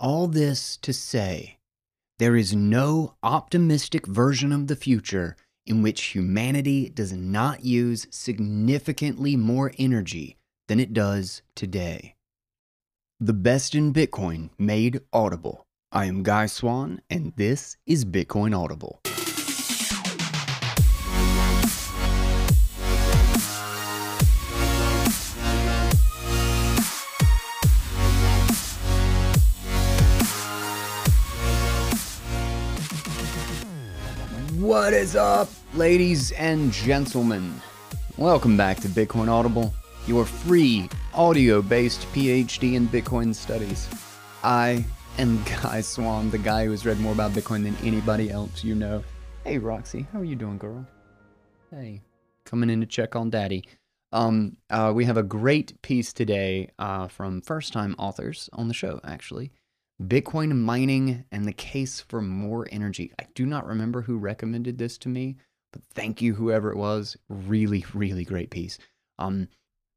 All this to say, there is no optimistic version of the future in which humanity does not use significantly more energy than it does today. The best in Bitcoin made audible. I am Guy Swan, and this is Bitcoin Audible. What is up, ladies and gentlemen? Welcome back to Bitcoin Audible, your free audio based PhD in Bitcoin studies. I am Guy Swan, the guy who has read more about Bitcoin than anybody else you know. Hey, Roxy, how are you doing, girl? Hey, coming in to check on daddy. Um, uh, we have a great piece today uh, from first time authors on the show, actually. Bitcoin mining and the case for more energy. I do not remember who recommended this to me, but thank you, whoever it was. Really, really great piece. Um,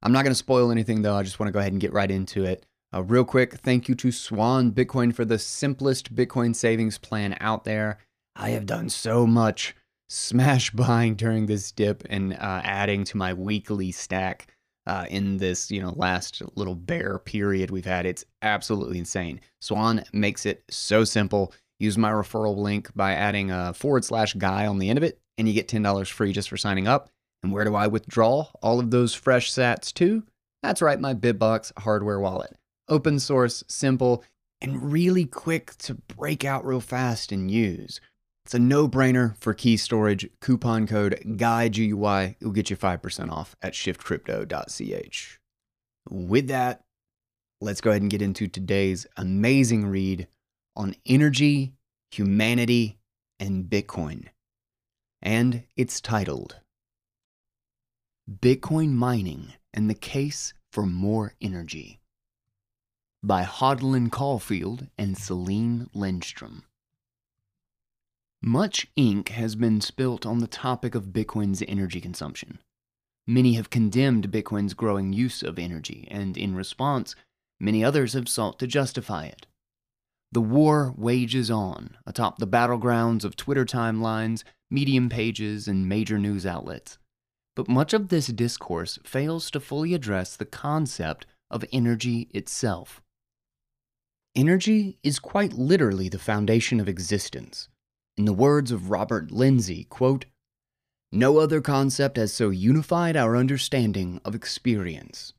I'm not going to spoil anything though. I just want to go ahead and get right into it. Uh, real quick, thank you to Swan Bitcoin for the simplest Bitcoin savings plan out there. I have done so much smash buying during this dip and uh, adding to my weekly stack uh, in this you know last little bear period we've had. It's absolutely insane. Swan makes it so simple. Use my referral link by adding a forward slash guy on the end of it, and you get ten dollars free just for signing up. And where do I withdraw all of those fresh sats to? That's right, my BitBox hardware wallet. Open source, simple, and really quick to break out real fast and use. It's a no brainer for key storage. Coupon code GUY will get you 5% off at shiftcrypto.ch. With that, let's go ahead and get into today's amazing read on energy, humanity, and Bitcoin. And it's titled Bitcoin Mining and the Case for More Energy by Hodl'n Caulfield and Selene Lindstrom. Much ink has been spilt on the topic of Bitcoin's energy consumption. Many have condemned Bitcoin's growing use of energy, and in response, many others have sought to justify it. The war wages on atop the battlegrounds of Twitter timelines, Medium pages, and major news outlets. But much of this discourse fails to fully address the concept of energy itself. Energy is quite literally the foundation of existence. In the words of Robert Lindsay, quote, No other concept has so unified our understanding of experience.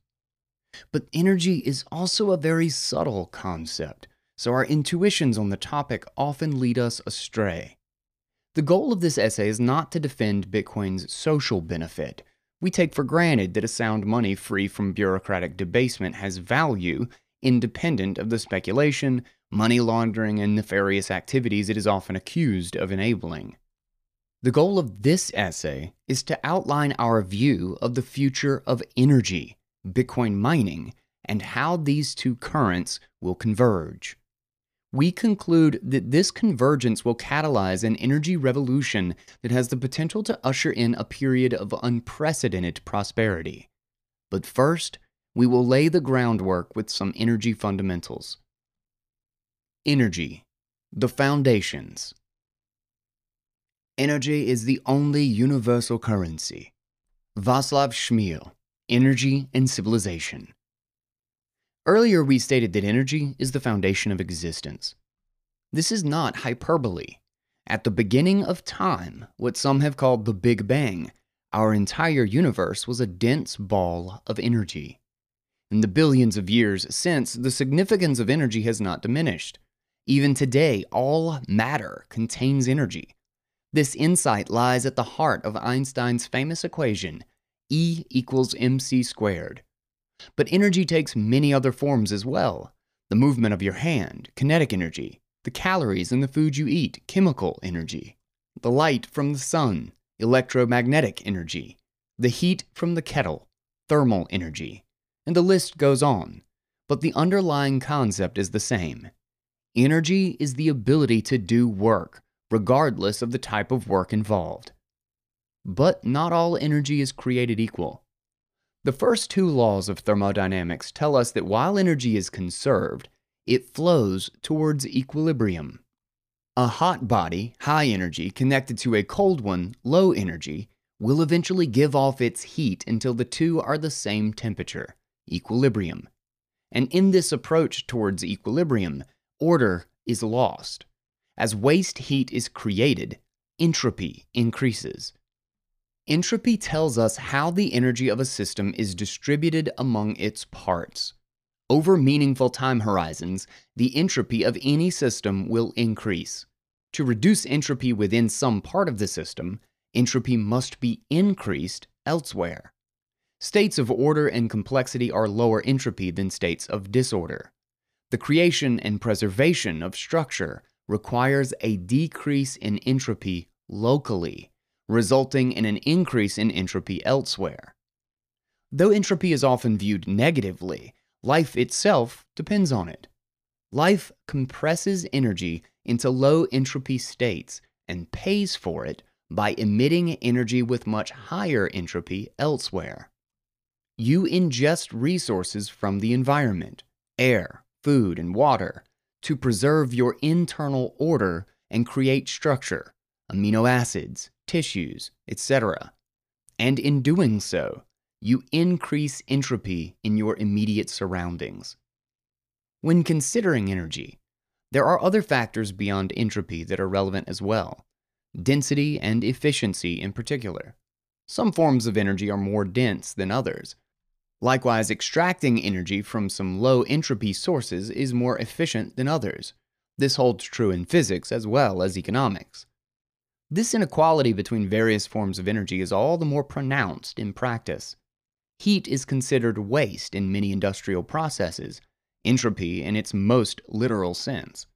But energy is also a very subtle concept, so our intuitions on the topic often lead us astray. The goal of this essay is not to defend Bitcoin's social benefit. We take for granted that a sound money free from bureaucratic debasement has value independent of the speculation, money laundering, and nefarious activities it is often accused of enabling. The goal of this essay is to outline our view of the future of energy, Bitcoin mining, and how these two currents will converge. We conclude that this convergence will catalyze an energy revolution that has the potential to usher in a period of unprecedented prosperity. But first, we will lay the groundwork with some energy fundamentals. Energy, the foundations. Energy is the only universal currency. Václav Smil, Energy and Civilization. Earlier, we stated that energy is the foundation of existence. This is not hyperbole. At the beginning of time, what some have called the Big Bang, our entire universe was a dense ball of energy. In the billions of years since, the significance of energy has not diminished. Even today, all matter contains energy. This insight lies at the heart of Einstein's famous equation E equals mc squared. But energy takes many other forms as well the movement of your hand, kinetic energy, the calories in the food you eat, chemical energy, the light from the sun, electromagnetic energy, the heat from the kettle, thermal energy, and the list goes on. But the underlying concept is the same Energy is the ability to do work, regardless of the type of work involved. But not all energy is created equal. The first two laws of thermodynamics tell us that while energy is conserved, it flows towards equilibrium. A hot body, high energy, connected to a cold one, low energy, will eventually give off its heat until the two are the same temperature, equilibrium. And in this approach towards equilibrium, order is lost. As waste heat is created, entropy increases. Entropy tells us how the energy of a system is distributed among its parts. Over meaningful time horizons, the entropy of any system will increase. To reduce entropy within some part of the system, entropy must be increased elsewhere. States of order and complexity are lower entropy than states of disorder. The creation and preservation of structure requires a decrease in entropy locally, resulting in an increase in entropy elsewhere. Though entropy is often viewed negatively, life itself depends on it. Life compresses energy into low entropy states and pays for it by emitting energy with much higher entropy elsewhere. You ingest resources from the environment, air, food, and water to preserve your internal order and create structure, amino acids, tissues, etc. And in doing so, you increase entropy in your immediate surroundings. When considering energy, there are other factors beyond entropy that are relevant as well, density and efficiency in particular. Some forms of energy are more dense than others. Likewise, extracting energy from some low entropy sources is more efficient than others. This holds true in physics as well as economics. This inequality between various forms of energy is all the more pronounced in practice. Heat is considered waste in many industrial processes, entropy in its most literal sense.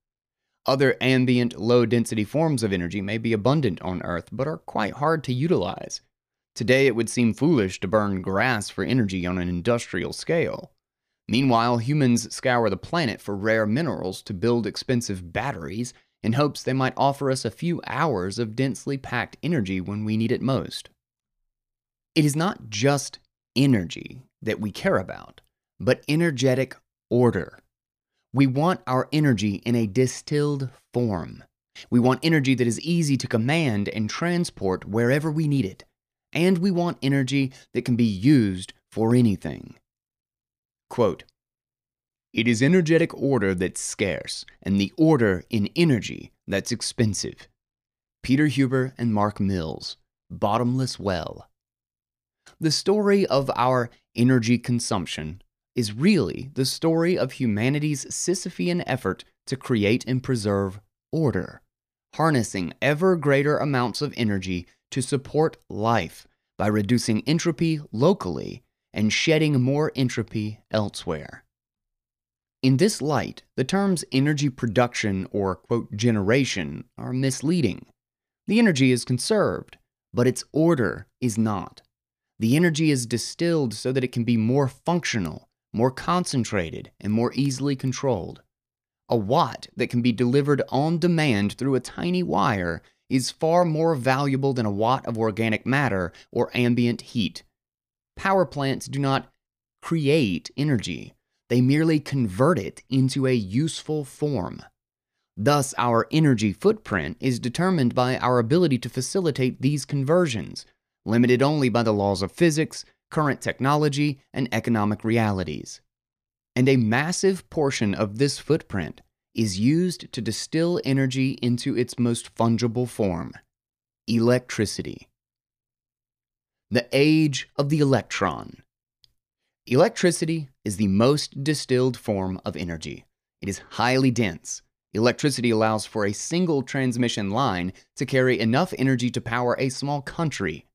Other ambient, low density forms of energy may be abundant on Earth, but are quite hard to utilize. Today, it would seem foolish to burn grass for energy on an industrial scale. Meanwhile, humans scour the planet for rare minerals to build expensive batteries in hopes they might offer us a few hours of densely packed energy when we need it most. It is not just energy that we care about, but energetic order. We want our energy in a distilled form. We want energy that is easy to command and transport wherever we need it. And we want energy that can be used for anything. Quote, it is energetic order that's scarce, and the order in energy that's expensive. Peter Huber and Mark Mills, Bottomless Well. The story of our energy consumption is really the story of humanity's Sisyphean effort to create and preserve order, harnessing ever greater amounts of energy to support life by reducing entropy locally and shedding more entropy elsewhere. In this light, the terms energy production or, quote, generation are misleading. The energy is conserved, but its order is not. The energy is distilled so that it can be more functional more concentrated, and more easily controlled. A watt that can be delivered on demand through a tiny wire is far more valuable than a watt of organic matter or ambient heat. Power plants do not create energy, they merely convert it into a useful form. Thus, our energy footprint is determined by our ability to facilitate these conversions, limited only by the laws of physics, current technology, and economic realities. And a massive portion of this footprint is used to distill energy into its most fungible form electricity. The age of the electron. Electricity is the most distilled form of energy. It is highly dense. Electricity allows for a single transmission line to carry enough energy to power a small country.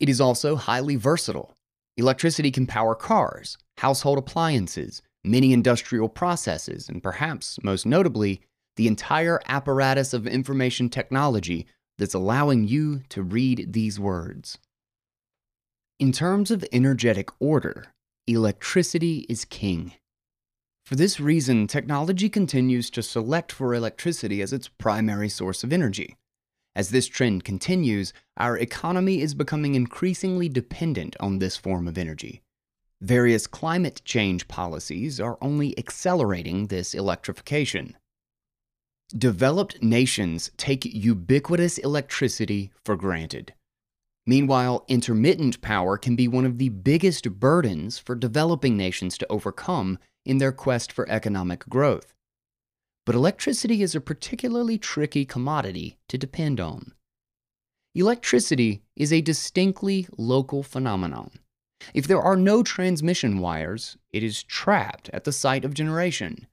It is also highly versatile. Electricity can power cars, household appliances, many industrial processes, and perhaps most notably, the entire apparatus of information technology that's allowing you to read these words. In terms of energetic order, electricity is king. For this reason, technology continues to select for electricity as its primary source of energy. As this trend continues, our economy is becoming increasingly dependent on this form of energy. Various climate change policies are only accelerating this electrification. Developed nations take ubiquitous electricity for granted. Meanwhile, intermittent power can be one of the biggest burdens for developing nations to overcome in their quest for economic growth. But electricity is a particularly tricky commodity to depend on. Electricity is a distinctly local phenomenon. If there are no transmission wires, it is trapped at the site of generation.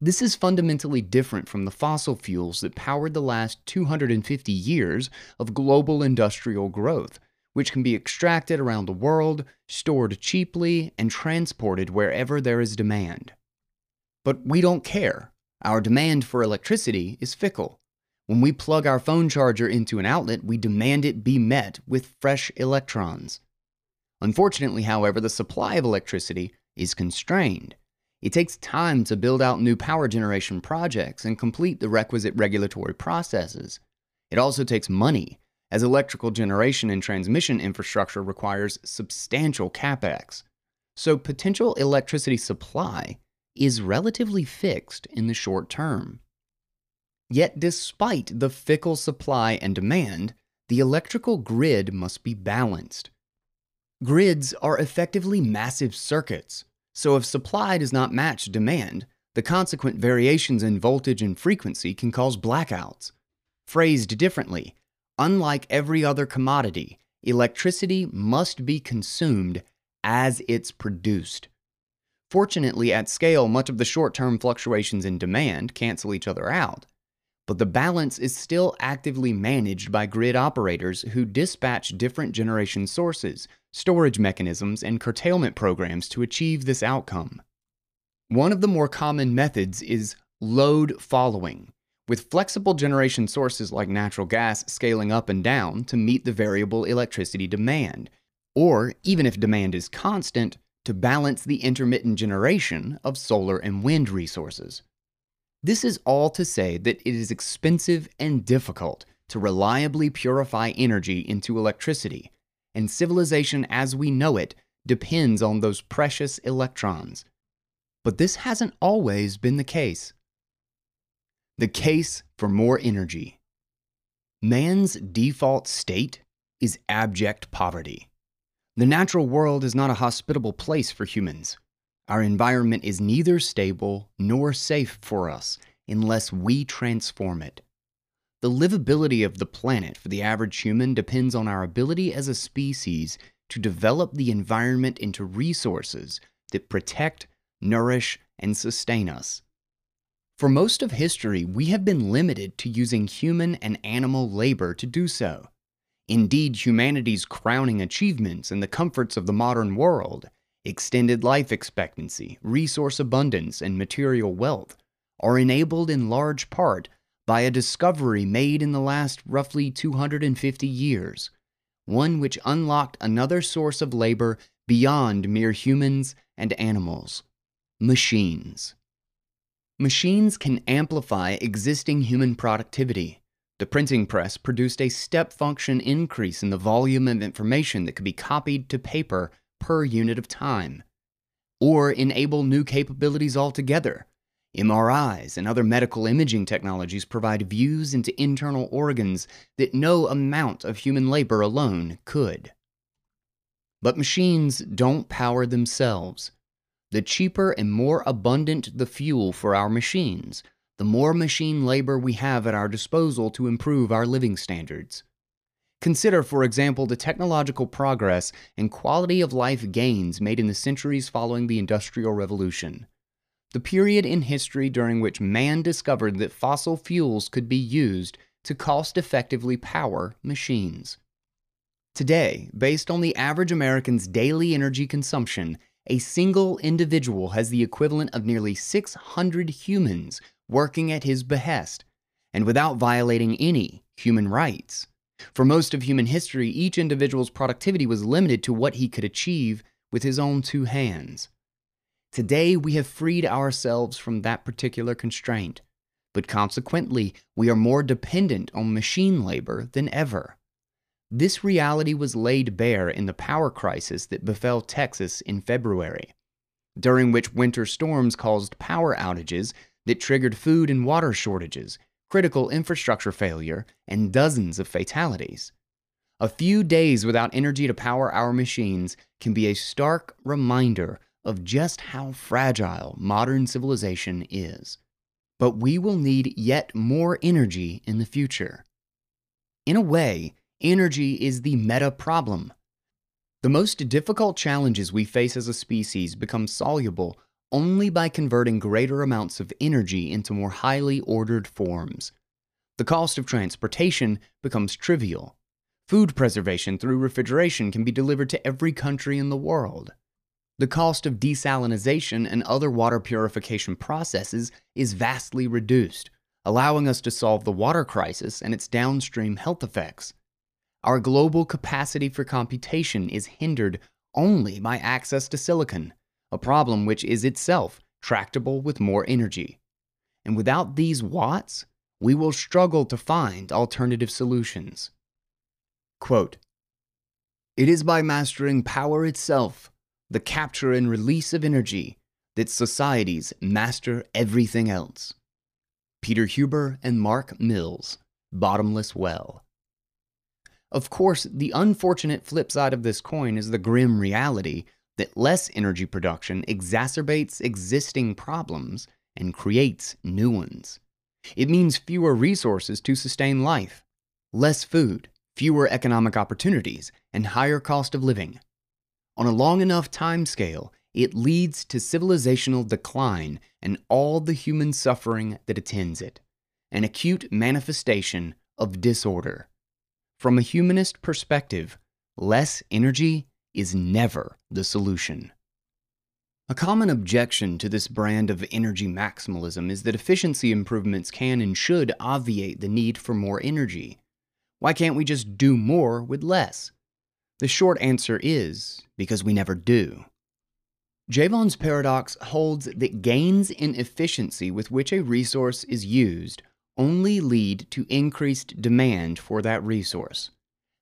This is fundamentally different from the fossil fuels that powered the last 250 years of global industrial growth, which can be extracted around the world, stored cheaply, and transported wherever there is demand. But we don't care. Our demand for electricity is fickle. When we plug our phone charger into an outlet, we demand it be met with fresh electrons. Unfortunately, however, the supply of electricity is constrained. It takes time to build out new power generation projects and complete the requisite regulatory processes. It also takes money, as electrical generation and transmission infrastructure requires substantial capex. So, potential electricity supply is relatively fixed in the short term. Yet, despite the fickle supply and demand, the electrical grid must be balanced. Grids are effectively massive circuits so if supply does not match demand, the consequent variations in voltage and frequency can cause blackouts. Phrased differently, unlike every other commodity, electricity must be consumed as it's produced. Fortunately, at scale, much of the short term fluctuations in demand cancel each other out. But the balance is still actively managed by grid operators who dispatch different generation sources storage mechanisms, and curtailment programs to achieve this outcome. One of the more common methods is load following, with flexible generation sources like natural gas scaling up and down to meet the variable electricity demand, or even if demand is constant, to balance the intermittent generation of solar and wind resources. This is all to say that it is expensive and difficult to reliably purify energy into electricity, and civilization as we know it depends on those precious electrons. But this hasn't always been the case. The case for more energy. Man's default state is abject poverty. The natural world is not a hospitable place for humans. Our environment is neither stable nor safe for us unless we transform it. The livability of the planet for the average human depends on our ability as a species to develop the environment into resources that protect, nourish, and sustain us. For most of history, we have been limited to using human and animal labor to do so. Indeed, humanity's crowning achievements and the comforts of the modern world, extended life expectancy, resource abundance, and material wealth, are enabled in large part by a discovery made in the last roughly 250 years, one which unlocked another source of labor beyond mere humans and animals machines. Machines can amplify existing human productivity. The printing press produced a step function increase in the volume of information that could be copied to paper per unit of time, or enable new capabilities altogether MRIs and other medical imaging technologies provide views into internal organs that no amount of human labor alone could. But machines don't power themselves. The cheaper and more abundant the fuel for our machines, the more machine labor we have at our disposal to improve our living standards. Consider, for example, the technological progress and quality of life gains made in the centuries following the Industrial Revolution the period in history during which man discovered that fossil fuels could be used to cost effectively power machines. Today, based on the average American's daily energy consumption, a single individual has the equivalent of nearly 600 humans working at his behest, and without violating any human rights. For most of human history, each individual's productivity was limited to what he could achieve with his own two hands. Today, we have freed ourselves from that particular constraint, but consequently, we are more dependent on machine labor than ever. This reality was laid bare in the power crisis that befell Texas in February, during which winter storms caused power outages that triggered food and water shortages, critical infrastructure failure, and dozens of fatalities. A few days without energy to power our machines can be a stark reminder of just how fragile modern civilization is. But we will need yet more energy in the future. In a way, energy is the meta problem. The most difficult challenges we face as a species become soluble only by converting greater amounts of energy into more highly ordered forms. The cost of transportation becomes trivial. Food preservation through refrigeration can be delivered to every country in the world. The cost of desalination and other water purification processes is vastly reduced, allowing us to solve the water crisis and its downstream health effects. Our global capacity for computation is hindered only by access to silicon, a problem which is itself tractable with more energy. And without these watts, we will struggle to find alternative solutions. Quote, it is by mastering power itself, the capture and release of energy, that societies master everything else. Peter Huber and Mark Mills, Bottomless Well. Of course, the unfortunate flip side of this coin is the grim reality that less energy production exacerbates existing problems and creates new ones. It means fewer resources to sustain life, less food, fewer economic opportunities, and higher cost of living. On a long enough time scale, it leads to civilizational decline and all the human suffering that attends it, an acute manifestation of disorder. From a humanist perspective, less energy is never the solution. A common objection to this brand of energy maximalism is that efficiency improvements can and should obviate the need for more energy. Why can't we just do more with less? The short answer is because we never do. Jevons paradox holds that gains in efficiency with which a resource is used only lead to increased demand for that resource.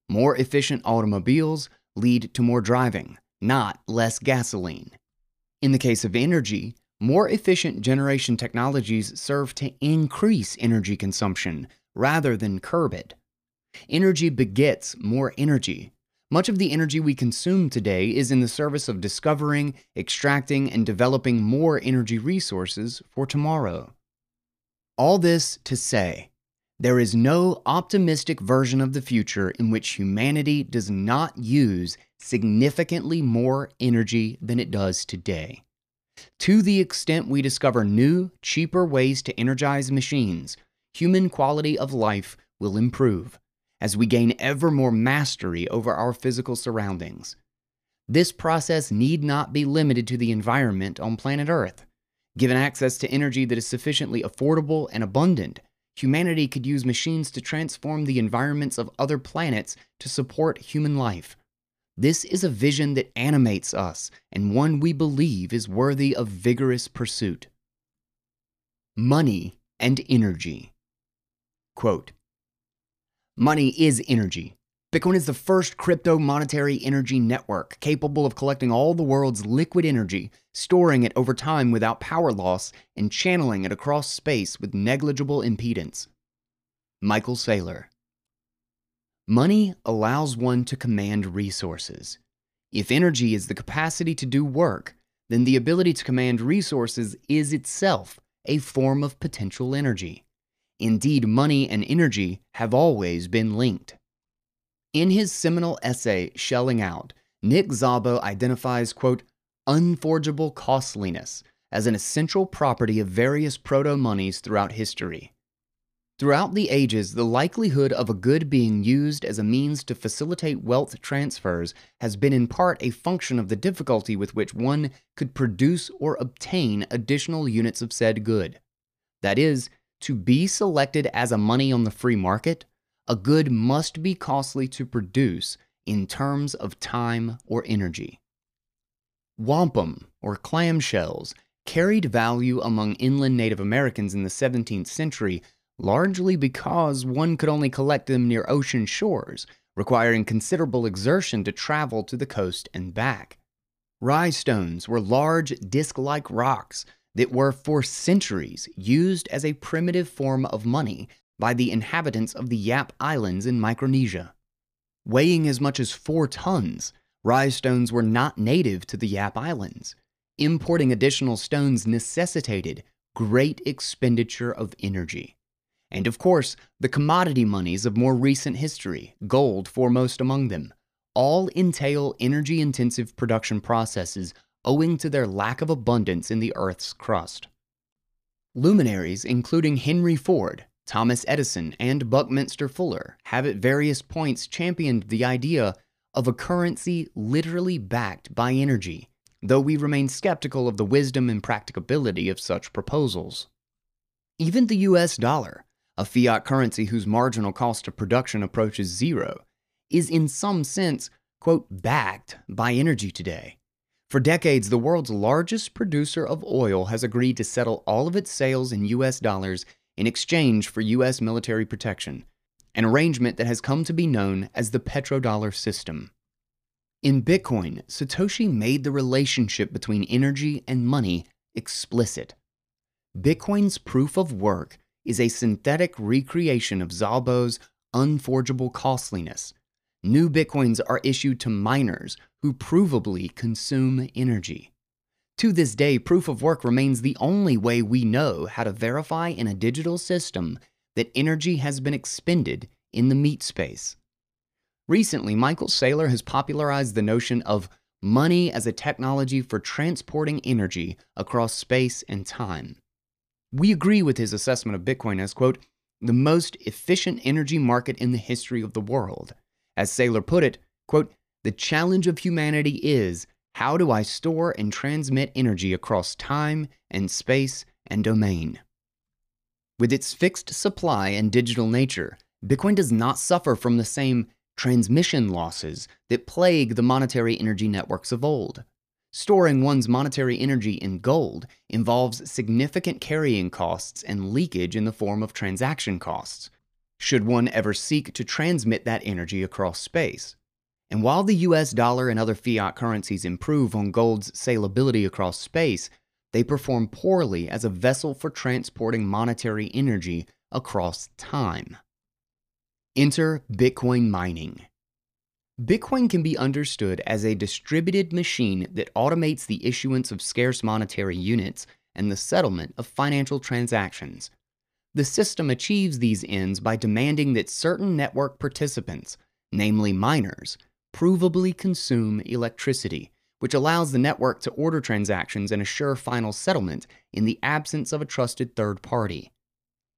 More efficient automobiles lead to more driving, not less gasoline. In the case of energy, more efficient generation technologies serve to increase energy consumption rather than curb it. Energy begets more energy. Much of the energy we consume today is in the service of discovering, extracting, and developing more energy resources for tomorrow. All this to say, there is no optimistic version of the future in which humanity does not use significantly more energy than it does today. To the extent we discover new, cheaper ways to energize machines, human quality of life will improve as we gain ever more mastery over our physical surroundings. This process need not be limited to the environment on planet Earth. Given access to energy that is sufficiently affordable and abundant, humanity could use machines to transform the environments of other planets to support human life. This is a vision that animates us and one we believe is worthy of vigorous pursuit. Money and energy. Quote, Money is energy, Bitcoin is the first crypto monetary energy network capable of collecting all the world's liquid energy, storing it over time without power loss, and channeling it across space with negligible impedance. Michael Saylor. Money allows one to command resources. If energy is the capacity to do work, then the ability to command resources is itself a form of potential energy. Indeed, money and energy have always been linked. In his seminal essay, Shelling Out, Nick Szabo identifies, quote, unforgeable costliness as an essential property of various proto monies throughout history. Throughout the ages, the likelihood of a good being used as a means to facilitate wealth transfers has been in part a function of the difficulty with which one could produce or obtain additional units of said good. That is, to be selected as a money on the free market a good must be costly to produce in terms of time or energy. Wampum, or clamshells, carried value among inland Native Americans in the 17th century largely because one could only collect them near ocean shores, requiring considerable exertion to travel to the coast and back. Rai stones were large disc like rocks that were for centuries used as a primitive form of money by the inhabitants of the Yap Islands in Micronesia. Weighing as much as four tons, rai stones were not native to the Yap Islands. Importing additional stones necessitated great expenditure of energy. And of course, the commodity monies of more recent history, gold foremost among them, all entail energy intensive production processes owing to their lack of abundance in the Earth's crust. Luminaries, including Henry Ford, Thomas Edison, and Buckminster Fuller, have at various points championed the idea of a currency literally backed by energy, though we remain skeptical of the wisdom and practicability of such proposals. Even the US dollar, a fiat currency whose marginal cost of production approaches zero, is in some sense, quote, backed by energy today. For decades, the world's largest producer of oil has agreed to settle all of its sales in US dollars in exchange for US military protection, an arrangement that has come to be known as the petrodollar system. In Bitcoin, Satoshi made the relationship between energy and money explicit. Bitcoin's proof of work is a synthetic recreation of Szabo's unforgeable costliness, new bitcoins are issued to miners who provably consume energy. To this day, proof of work remains the only way we know how to verify in a digital system that energy has been expended in the meat space. Recently, Michael Saylor has popularized the notion of money as a technology for transporting energy across space and time. We agree with his assessment of Bitcoin as, quote, the most efficient energy market in the history of the world. As Saylor put it, quote, the challenge of humanity is how do I store and transmit energy across time and space and domain? With its fixed supply and digital nature, Bitcoin does not suffer from the same transmission losses that plague the monetary energy networks of old. Storing one's monetary energy in gold involves significant carrying costs and leakage in the form of transaction costs, should one ever seek to transmit that energy across space. And while the US dollar and other fiat currencies improve on gold's salability across space, they perform poorly as a vessel for transporting monetary energy across time. Enter Bitcoin mining. Bitcoin can be understood as a distributed machine that automates the issuance of scarce monetary units and the settlement of financial transactions. The system achieves these ends by demanding that certain network participants, namely miners, provably consume electricity, which allows the network to order transactions and assure final settlement in the absence of a trusted third party.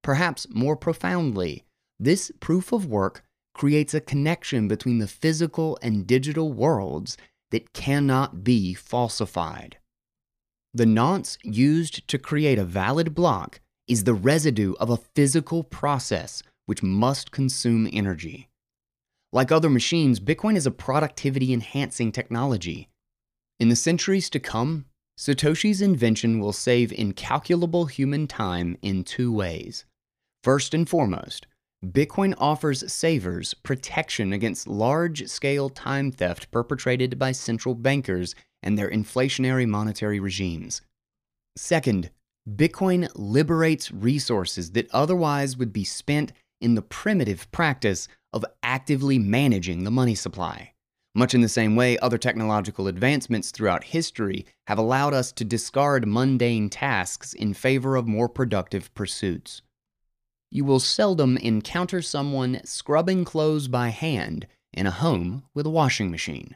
Perhaps more profoundly, this proof of work creates a connection between the physical and digital worlds that cannot be falsified. The nonce used to create a valid block is the residue of a physical process which must consume energy. Like other machines, Bitcoin is a productivity enhancing technology. In the centuries to come, Satoshi's invention will save incalculable human time in two ways. First and foremost, Bitcoin offers savers protection against large scale time theft perpetrated by central bankers and their inflationary monetary regimes. Second, Bitcoin liberates resources that otherwise would be spent in the primitive practice of actively managing the money supply. Much in the same way, other technological advancements throughout history have allowed us to discard mundane tasks in favor of more productive pursuits. You will seldom encounter someone scrubbing clothes by hand in a home with a washing machine.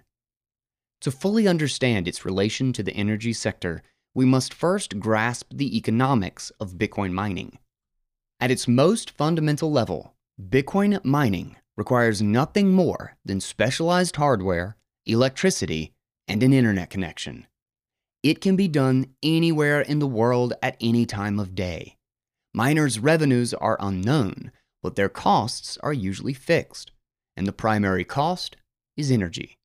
To fully understand its relation to the energy sector, we must first grasp the economics of Bitcoin mining. At its most fundamental level, Bitcoin mining requires nothing more than specialized hardware, electricity, and an internet connection. It can be done anywhere in the world at any time of day. Miners' revenues are unknown, but their costs are usually fixed, and the primary cost is energy.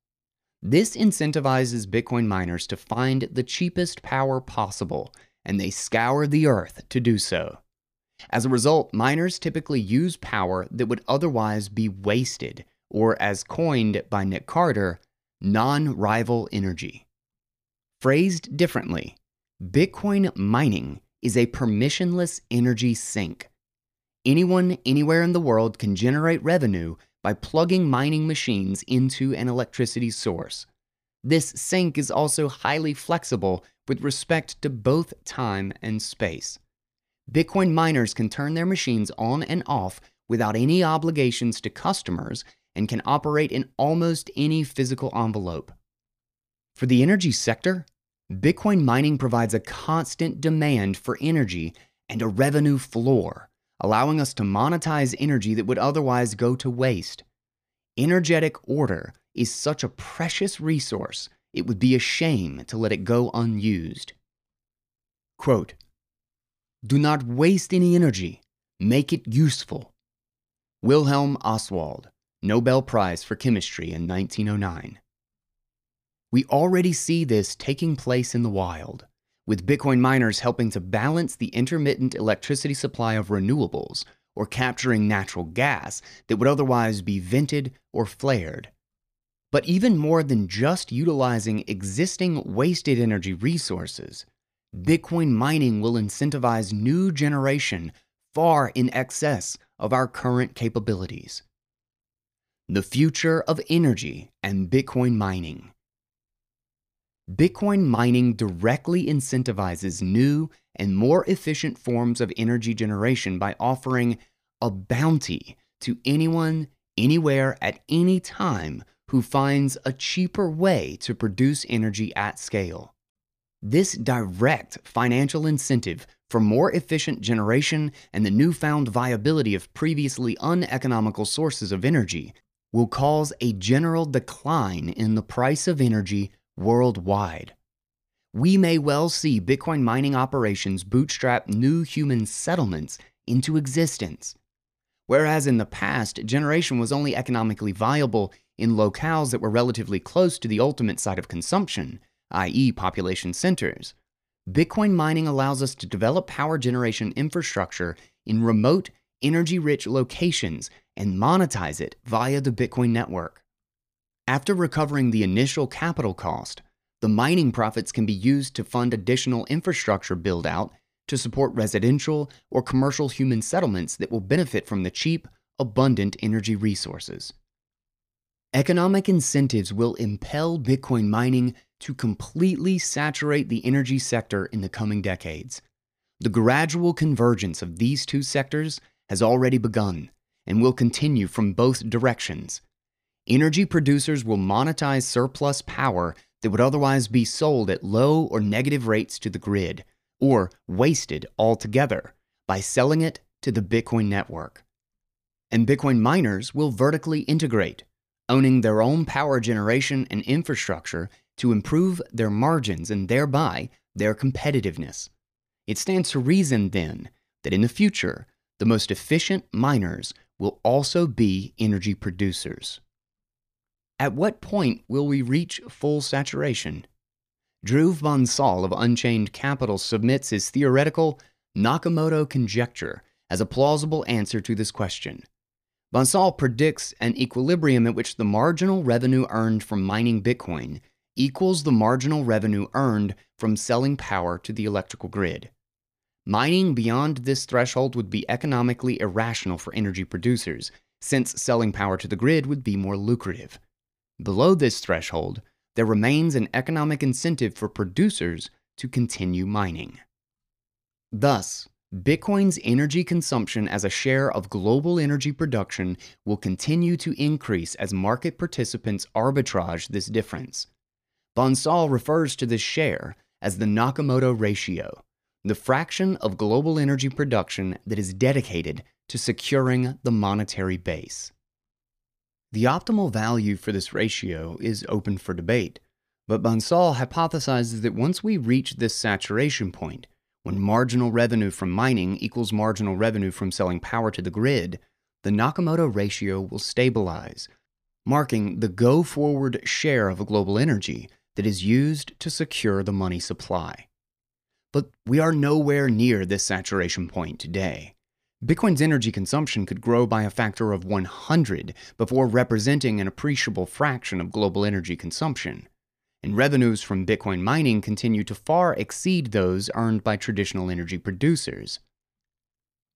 This incentivizes Bitcoin miners to find the cheapest power possible, and they scour the earth to do so. As a result, miners typically use power that would otherwise be wasted or as coined by Nick Carter, non rival energy. Phrased differently, Bitcoin mining is a permissionless energy sink. Anyone, anywhere in the world can generate revenue by plugging mining machines into an electricity source. This sink is also highly flexible with respect to both time and space. Bitcoin miners can turn their machines on and off without any obligations to customers and can operate in almost any physical envelope. For the energy sector, Bitcoin mining provides a constant demand for energy and a revenue floor, allowing us to monetize energy that would otherwise go to waste. Energetic order is such a precious resource, it would be a shame to let it go unused. Quote, Do not waste any energy, make it useful. Wilhelm Ostwald, Nobel Prize for Chemistry in 1909. We already see this taking place in the wild, with Bitcoin miners helping to balance the intermittent electricity supply of renewables or capturing natural gas that would otherwise be vented or flared. But even more than just utilizing existing wasted energy resources, Bitcoin mining will incentivize new generation far in excess of our current capabilities the future of energy and Bitcoin mining. Bitcoin mining directly incentivizes new and more efficient forms of energy generation by offering a bounty to anyone, anywhere, at any time who finds a cheaper way to produce energy at scale. This direct financial incentive for more efficient generation and the newfound viability of previously uneconomical sources of energy will cause a general decline in the price of energy worldwide. We may well see Bitcoin mining operations bootstrap new human settlements into existence. Whereas in the past, generation was only economically viable in locales that were relatively close to the ultimate site of consumption, i.e., population centers, Bitcoin mining allows us to develop power generation infrastructure in remote, energy rich locations and monetize it via the Bitcoin network. After recovering the initial capital cost, the mining profits can be used to fund additional infrastructure build out to support residential or commercial human settlements that will benefit from the cheap, abundant energy resources. Economic incentives will impel Bitcoin mining to completely saturate the energy sector in the coming decades. The gradual convergence of these two sectors has already begun, and will continue from both directions. Energy producers will monetize surplus power that would otherwise be sold at low or negative rates to the grid, or wasted altogether, by selling it to the Bitcoin network. And Bitcoin miners will vertically integrate, owning their own power generation and infrastructure to improve their margins and thereby their competitiveness. It stands to reason, then, that in the future, the most efficient miners will also be energy producers. At what point will we reach full saturation? Dhruv Bansal of Unchained Capital submits his theoretical Nakamoto conjecture as a plausible answer to this question. Bansal predicts an equilibrium at which the marginal revenue earned from mining Bitcoin equals the marginal revenue earned from selling power to the electrical grid. Mining beyond this threshold would be economically irrational for energy producers, since selling power to the grid would be more lucrative. Below this threshold, there remains an economic incentive for producers to continue mining. Thus, Bitcoin's energy consumption as a share of global energy production will continue to increase as market participants arbitrage this difference. Bansal refers to this share as the Nakamoto ratio, the fraction of global energy production that is dedicated to securing the monetary base. The optimal value for this ratio is open for debate, but Bansal hypothesizes that once we reach this saturation point, when marginal revenue from mining equals marginal revenue from selling power to the grid, the Nakamoto ratio will stabilize, marking the go forward share of global energy that is used to secure the money supply. But we are nowhere near this saturation point today. Bitcoin's energy consumption could grow by a factor of 100 before representing an appreciable fraction of global energy consumption. And revenues from Bitcoin mining continue to far exceed those earned by traditional energy producers.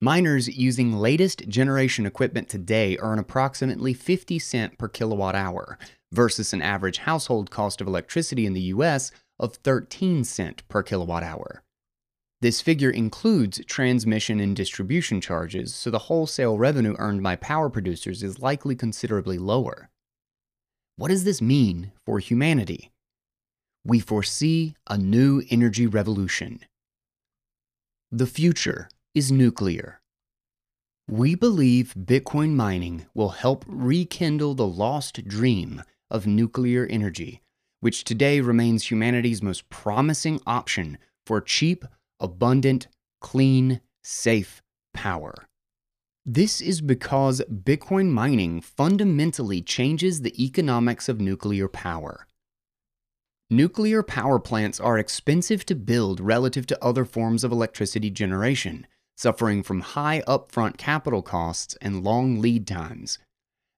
Miners using latest generation equipment today earn approximately 50 cent per kilowatt hour versus an average household cost of electricity in the US of 13 cent per kilowatt hour. This figure includes transmission and distribution charges, so the wholesale revenue earned by power producers is likely considerably lower. What does this mean for humanity? We foresee a new energy revolution. The future is nuclear. We believe Bitcoin mining will help rekindle the lost dream of nuclear energy, which today remains humanity's most promising option for cheap, abundant, clean, safe power. This is because Bitcoin mining fundamentally changes the economics of nuclear power. Nuclear power plants are expensive to build relative to other forms of electricity generation, suffering from high upfront capital costs and long lead times.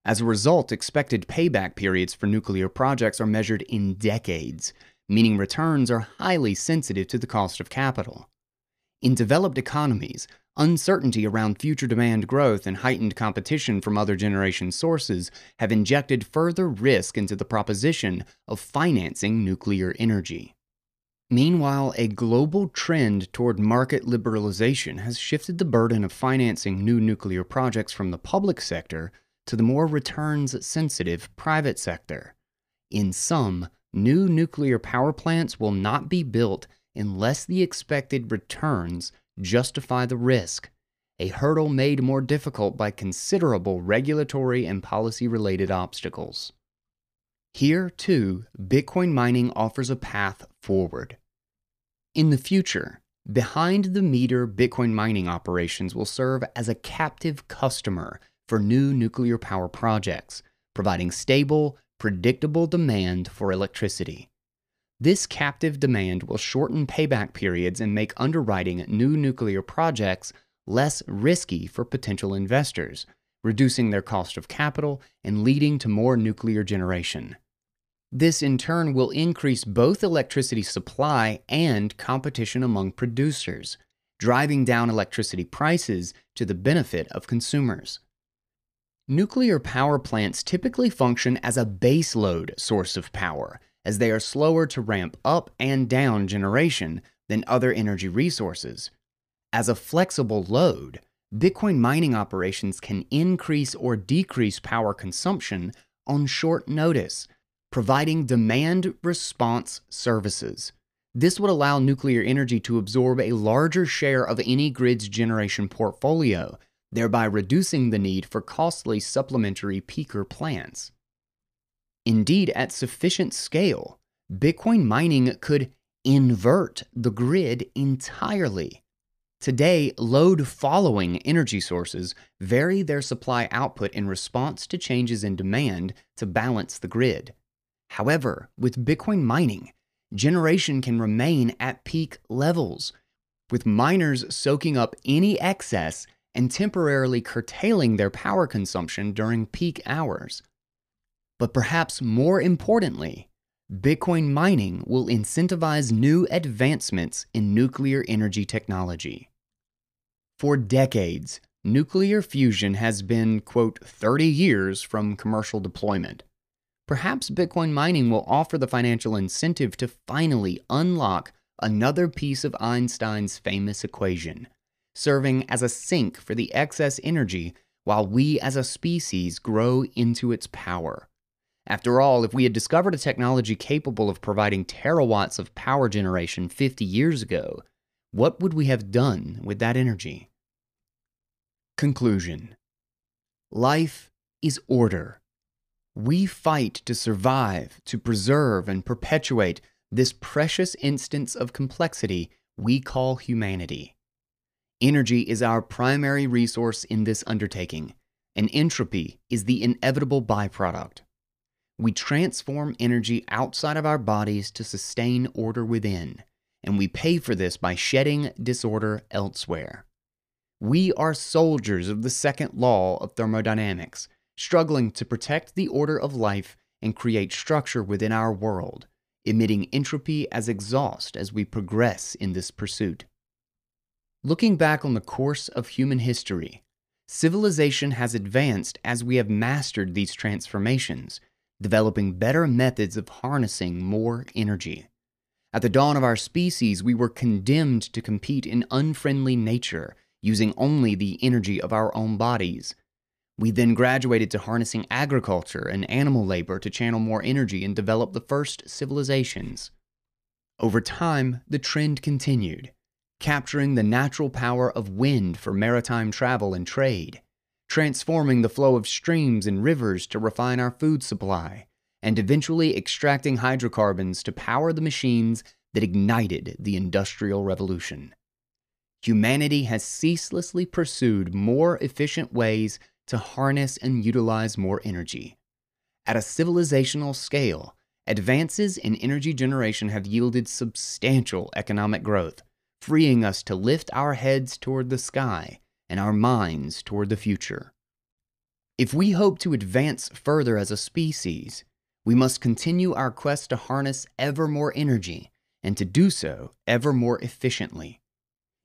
As a result, expected payback periods for nuclear projects are measured in decades, meaning returns are highly sensitive to the cost of capital. In developed economies, uncertainty around future demand growth and heightened competition from other generation sources have injected further risk into the proposition of financing nuclear energy. Meanwhile, a global trend toward market liberalization has shifted the burden of financing new nuclear projects from the public sector to the more returns sensitive private sector. In sum, new nuclear power plants will not be built unless the expected returns justify the risk, a hurdle made more difficult by considerable regulatory and policy related obstacles. Here, too, Bitcoin mining offers a path forward. In the future, behind the meter Bitcoin mining operations will serve as a captive customer for new nuclear power projects, providing stable, predictable demand for electricity. This captive demand will shorten payback periods and make underwriting new nuclear projects less risky for potential investors, reducing their cost of capital and leading to more nuclear generation. This in turn will increase both electricity supply and competition among producers, driving down electricity prices to the benefit of consumers. Nuclear power plants typically function as a baseload source of power as they are slower to ramp up and down generation than other energy resources. As a flexible load, Bitcoin mining operations can increase or decrease power consumption on short notice, providing demand response services. This would allow nuclear energy to absorb a larger share of any grid's generation portfolio, thereby reducing the need for costly supplementary peaker plants. Indeed, at sufficient scale, Bitcoin mining could invert the grid entirely. Today, load following energy sources vary their supply output in response to changes in demand to balance the grid. However, with Bitcoin mining, generation can remain at peak levels, with miners soaking up any excess and temporarily curtailing their power consumption during peak hours. But perhaps more importantly, Bitcoin mining will incentivize new advancements in nuclear energy technology. For decades, nuclear fusion has been, quote, 30 years from commercial deployment. Perhaps Bitcoin mining will offer the financial incentive to finally unlock another piece of Einstein's famous equation, serving as a sink for the excess energy while we as a species grow into its power. After all, if we had discovered a technology capable of providing terawatts of power generation 50 years ago, what would we have done with that energy? Conclusion Life is order. We fight to survive, to preserve, and perpetuate this precious instance of complexity we call humanity. Energy is our primary resource in this undertaking, and entropy is the inevitable byproduct. We transform energy outside of our bodies to sustain order within, and we pay for this by shedding disorder elsewhere. We are soldiers of the second law of thermodynamics, struggling to protect the order of life and create structure within our world, emitting entropy as exhaust as we progress in this pursuit. Looking back on the course of human history, civilization has advanced as we have mastered these transformations, developing better methods of harnessing more energy. At the dawn of our species, we were condemned to compete in unfriendly nature, using only the energy of our own bodies. We then graduated to harnessing agriculture and animal labor to channel more energy and develop the first civilizations. Over time, the trend continued capturing the natural power of wind for maritime travel and trade, transforming the flow of streams and rivers to refine our food supply, and eventually extracting hydrocarbons to power the machines that ignited the Industrial Revolution. Humanity has ceaselessly pursued more efficient ways to harness and utilize more energy. At a civilizational scale, advances in energy generation have yielded substantial economic growth freeing us to lift our heads toward the sky and our minds toward the future. If we hope to advance further as a species, we must continue our quest to harness ever more energy and to do so ever more efficiently.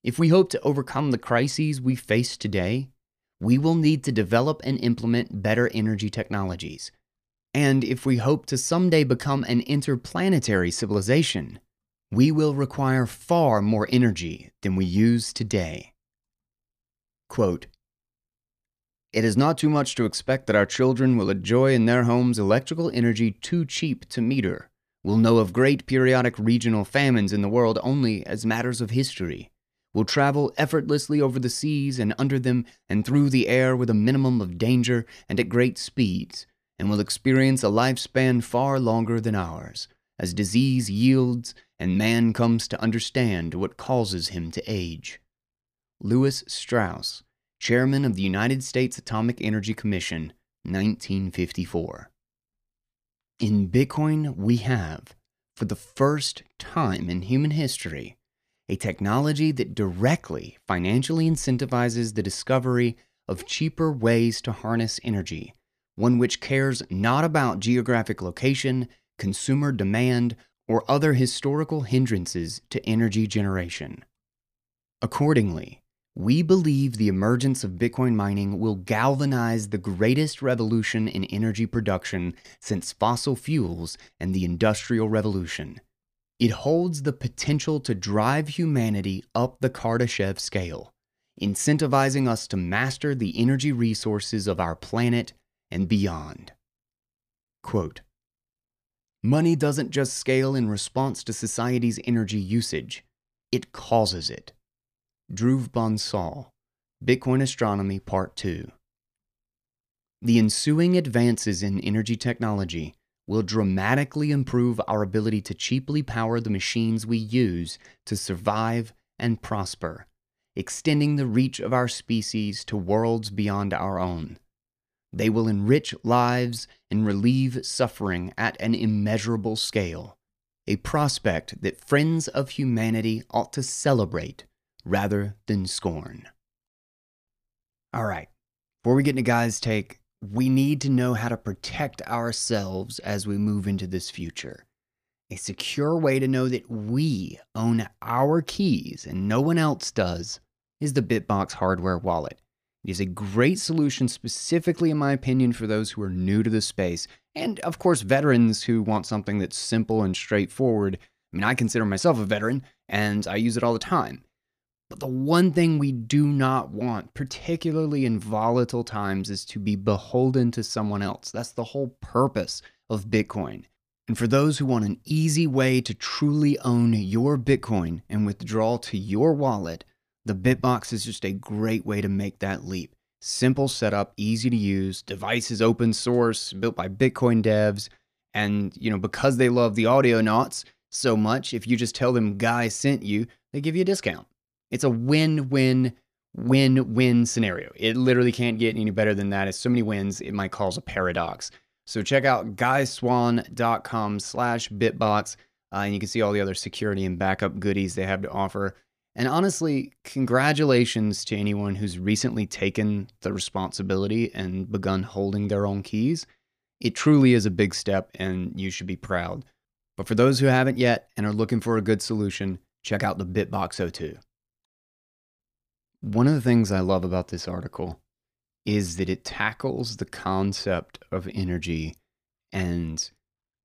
If we hope to overcome the crises we face today, we will need to develop and implement better energy technologies. And if we hope to someday become an interplanetary civilization, we will require far more energy than we use today. Quote, it is not too much to expect that our children will enjoy in their homes electrical energy too cheap to meter, will know of great periodic regional famines in the world only as matters of history, will travel effortlessly over the seas and under them and through the air with a minimum of danger and at great speeds, and will experience a lifespan far longer than ours, as disease yields and man comes to understand what causes him to age. Lewis Strauss, Chairman of the United States Atomic Energy Commission, 1954. In Bitcoin, we have, for the first time in human history, a technology that directly financially incentivizes the discovery of cheaper ways to harness energy, one which cares not about geographic location, consumer demand, or other historical hindrances to energy generation. Accordingly, we believe the emergence of Bitcoin mining will galvanize the greatest revolution in energy production since fossil fuels and the Industrial Revolution. It holds the potential to drive humanity up the Kardashev scale, incentivizing us to master the energy resources of our planet and beyond. Quote, Money doesn't just scale in response to society's energy usage, it causes it. Dhruv Bansal, Bitcoin Astronomy Part 2. The ensuing advances in energy technology will dramatically improve our ability to cheaply power the machines we use to survive and prosper, extending the reach of our species to worlds beyond our own. They will enrich lives and relieve suffering at an immeasurable scale, a prospect that friends of humanity ought to celebrate rather than scorn. All right, before we get into guys' take, we need to know how to protect ourselves as we move into this future. A secure way to know that we own our keys and no one else does is the Bitbox hardware wallet. It is a great solution, specifically, in my opinion, for those who are new to the space, and of course, veterans who want something that's simple and straightforward. I mean, I consider myself a veteran, and I use it all the time. But the one thing we do not want, particularly in volatile times, is to be beholden to someone else. That's the whole purpose of Bitcoin. And for those who want an easy way to truly own your Bitcoin and withdraw to your wallet, the Bitbox is just a great way to make that leap. Simple setup, easy to use, device is open source, built by Bitcoin devs, and you know, because they love the Audionauts so much, if you just tell them Guy sent you, they give you a discount. It's a win-win win-win scenario. It literally can't get any better than that. It's so many wins, it might cause a paradox. So check out guyswan.com slash bitbox, uh, and you can see all the other security and backup goodies they have to offer. And honestly, congratulations to anyone who's recently taken the responsibility and begun holding their own keys. It truly is a big step and you should be proud. But for those who haven't yet and are looking for a good solution, check out the Bitbox O2. One of the things I love about this article is that it tackles the concept of energy and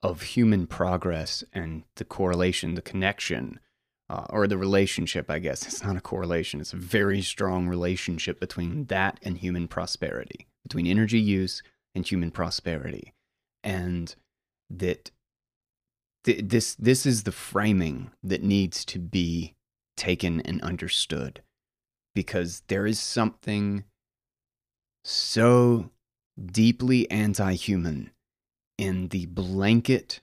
of human progress and the correlation, the connection, uh, or the relationship, I guess. It's not a correlation, it's a very strong relationship between that and human prosperity, between energy use and human prosperity. And that th- this, this is the framing that needs to be taken and understood because there is something so deeply anti human in the blanket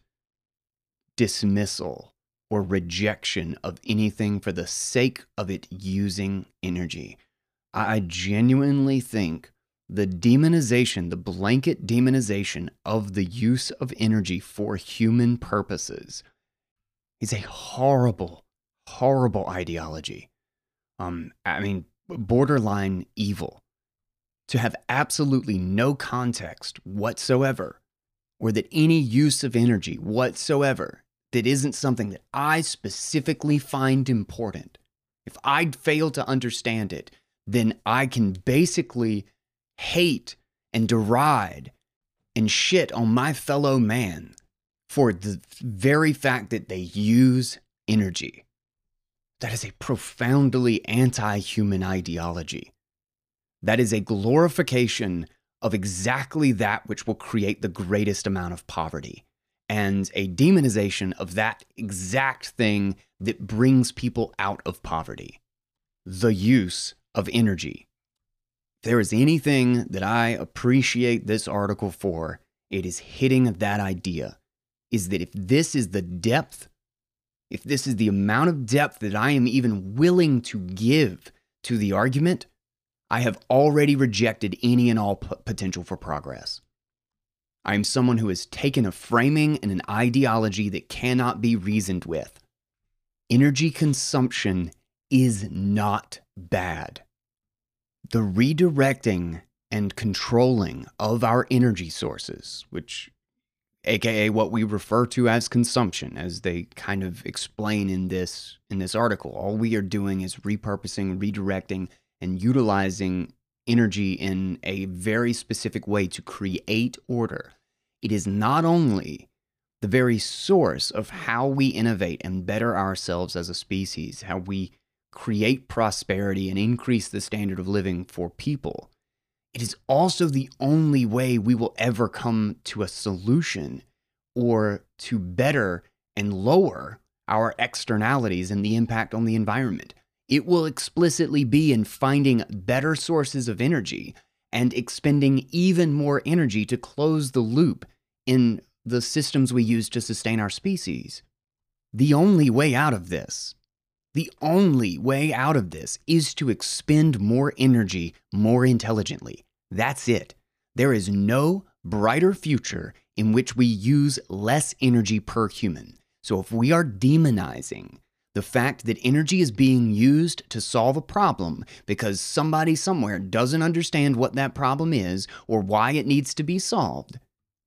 dismissal or rejection of anything for the sake of it using energy. I genuinely think the demonization, the blanket demonization of the use of energy for human purposes is a horrible, horrible ideology. Um, I mean, borderline evil. To have absolutely no context whatsoever, or that any use of energy whatsoever that isn't something that I specifically find important, if I fail to understand it, then I can basically hate and deride and shit on my fellow man for the very fact that they use energy. That is a profoundly anti human ideology. That is a glorification of exactly that which will create the greatest amount of poverty and a demonization of that exact thing that brings people out of poverty the use of energy. If there is anything that I appreciate this article for, it is hitting that idea is that if this is the depth, if this is the amount of depth that I am even willing to give to the argument, I have already rejected any and all p- potential for progress. I am someone who has taken a framing and an ideology that cannot be reasoned with. Energy consumption is not bad. The redirecting and controlling of our energy sources, which aka what we refer to as consumption as they kind of explain in this in this article all we are doing is repurposing redirecting and utilizing energy in a very specific way to create order it is not only the very source of how we innovate and better ourselves as a species, how we create prosperity and increase the standard of living for people. It is also the only way we will ever come to a solution or to better and lower our externalities and the impact on the environment. It will explicitly be in finding better sources of energy and expending even more energy to close the loop in the systems we use to sustain our species. The only way out of this, the only way out of this is to expend more energy more intelligently. That's it. There is no brighter future in which we use less energy per human. So if we are demonizing the fact that energy is being used to solve a problem because somebody somewhere doesn't understand what that problem is or why it needs to be solved,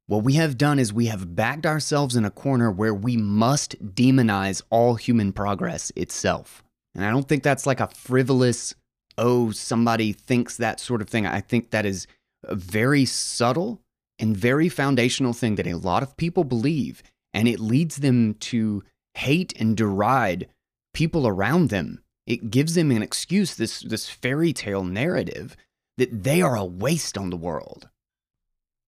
what we have done is we have backed ourselves in a corner where we must demonize all human progress itself. And I don't think that's like a frivolous, oh, somebody thinks that sort of thing. I think that is a very subtle and very foundational thing that a lot of people believe. And it leads them to hate and deride people around them. It gives them an excuse, this, this fairy tale narrative, that they are a waste on the world.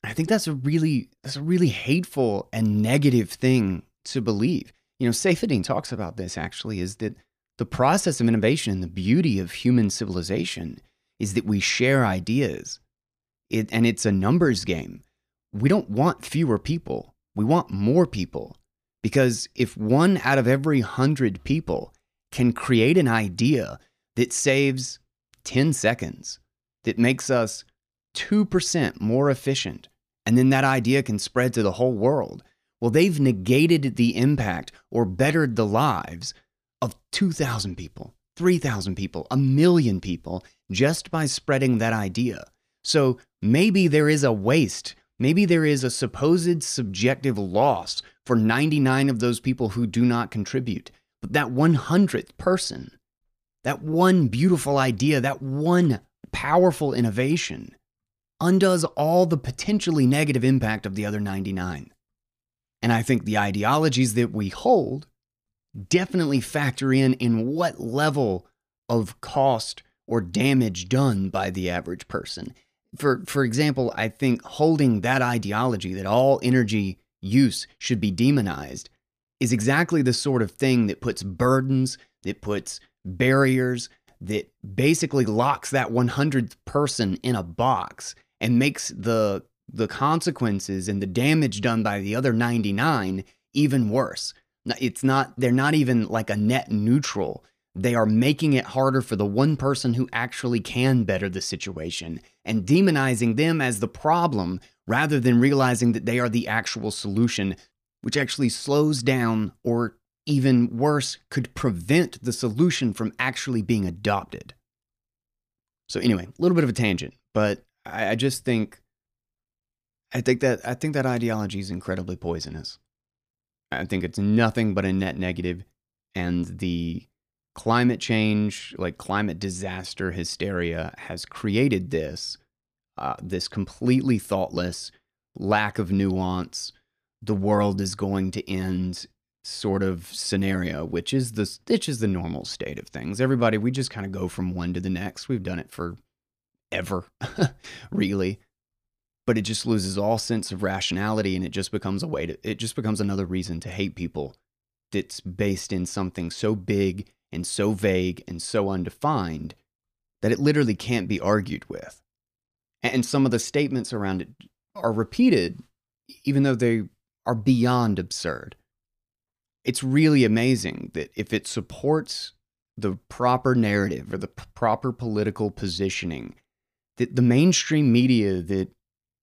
I think that's a really that's a really hateful and negative thing to believe. You know, Saifedean talks about this actually is that the process of innovation and the beauty of human civilization is that we share ideas. It, and it's a numbers game. We don't want fewer people. We want more people. Because if one out of every hundred people can create an idea that saves 10 seconds, that makes us 2% more efficient, and then that idea can spread to the whole world. Well, they've negated the impact or bettered the lives of 2,000 people, 3,000 people, a million people just by spreading that idea. So maybe there is a waste. Maybe there is a supposed subjective loss for 99 of those people who do not contribute. But that 100th person, that one beautiful idea, that one powerful innovation undoes all the potentially negative impact of the other 99. And I think the ideologies that we hold definitely factor in in what level of cost or damage done by the average person. For, for example, I think holding that ideology that all energy use should be demonized is exactly the sort of thing that puts burdens, that puts barriers, that basically locks that 100th person in a box and makes the the consequences and the damage done by the other 99 even worse. It's not they're not even like a net neutral. They are making it harder for the one person who actually can better the situation and demonizing them as the problem rather than realizing that they are the actual solution, which actually slows down or even worse, could prevent the solution from actually being adopted. So, anyway, a little bit of a tangent, but I, I just think. I think that I think that ideology is incredibly poisonous. I think it's nothing but a net negative, and the climate change, like climate disaster hysteria, has created this uh, this completely thoughtless lack of nuance. The world is going to end sort of scenario, which is the which is the normal state of things. Everybody, we just kind of go from one to the next. We've done it for ever, really. But it just loses all sense of rationality and it just becomes a way to it just becomes another reason to hate people that's based in something so big and so vague and so undefined that it literally can't be argued with. And some of the statements around it are repeated even though they are beyond absurd it's really amazing that if it supports the proper narrative or the p- proper political positioning, that the mainstream media, that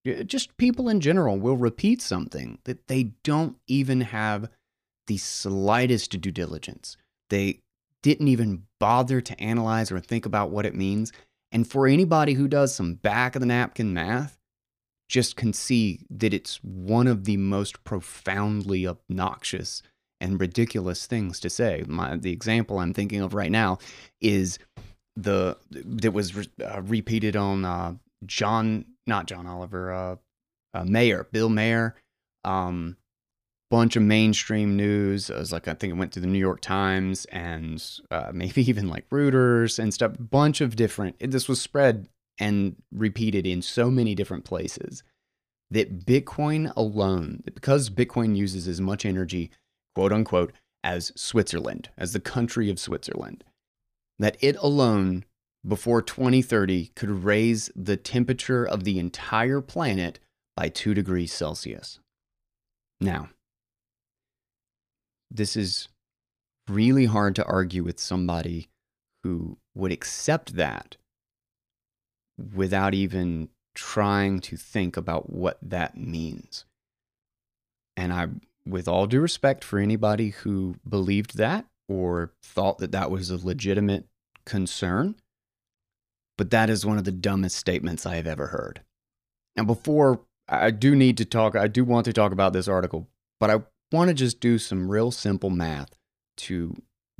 uh, just people in general will repeat something that they don't even have the slightest due diligence. They didn't even bother to analyze or think about what it means. And for anybody who does some back of the napkin math, just can see that it's one of the most profoundly obnoxious and ridiculous things to say. My, the example I'm thinking of right now is the that was re, uh, repeated on uh, John, not John Oliver, uh, uh Maher, Bill Maher. Um, bunch of mainstream news. It was like I think it went to the New York Times and uh, maybe even like Reuters and stuff. Bunch of different. This was spread and repeated in so many different places that Bitcoin alone, because Bitcoin uses as much energy quote unquote, as Switzerland, as the country of Switzerland, that it alone before 2030 could raise the temperature of the entire planet by 2 degrees Celsius. Now, this is really hard to argue with somebody who would accept that without even trying to think about what that means. And I with all due respect for anybody who believed that or thought that that was a legitimate concern, but that is one of the dumbest statements I have ever heard. Now, before I do need to talk, I do want to talk about this article, but I want to just do some real simple math to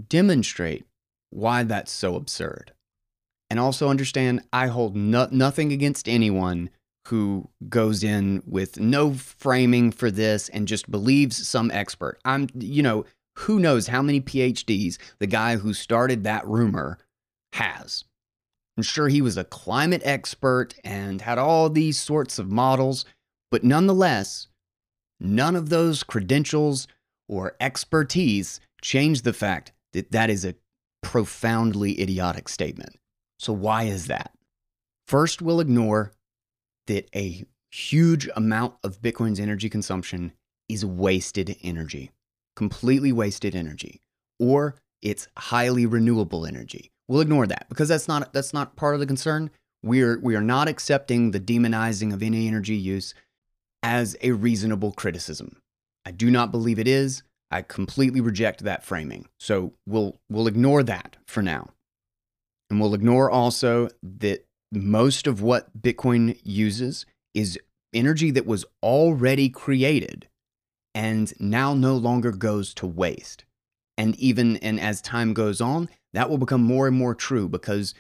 demonstrate why that's so absurd. And also understand I hold no- nothing against anyone who goes in with no framing for this and just believes some expert. I'm, you know, who knows how many PhDs the guy who started that rumor has. I'm sure he was a climate expert and had all these sorts of models, but nonetheless, none of those credentials or expertise change the fact that that is a profoundly idiotic statement. So, why is that? First, we'll ignore that a huge amount of Bitcoin's energy consumption is wasted energy, completely wasted energy, or it's highly renewable energy. We'll ignore that because that's not that's not part of the concern. We're we are not accepting the demonizing of any energy use as a reasonable criticism. I do not believe it is. I completely reject that framing. So we'll we'll ignore that for now. And we'll ignore also that most of what Bitcoin uses is energy that was already created and now no longer goes to waste. And even and as time goes on, that will become more and more true because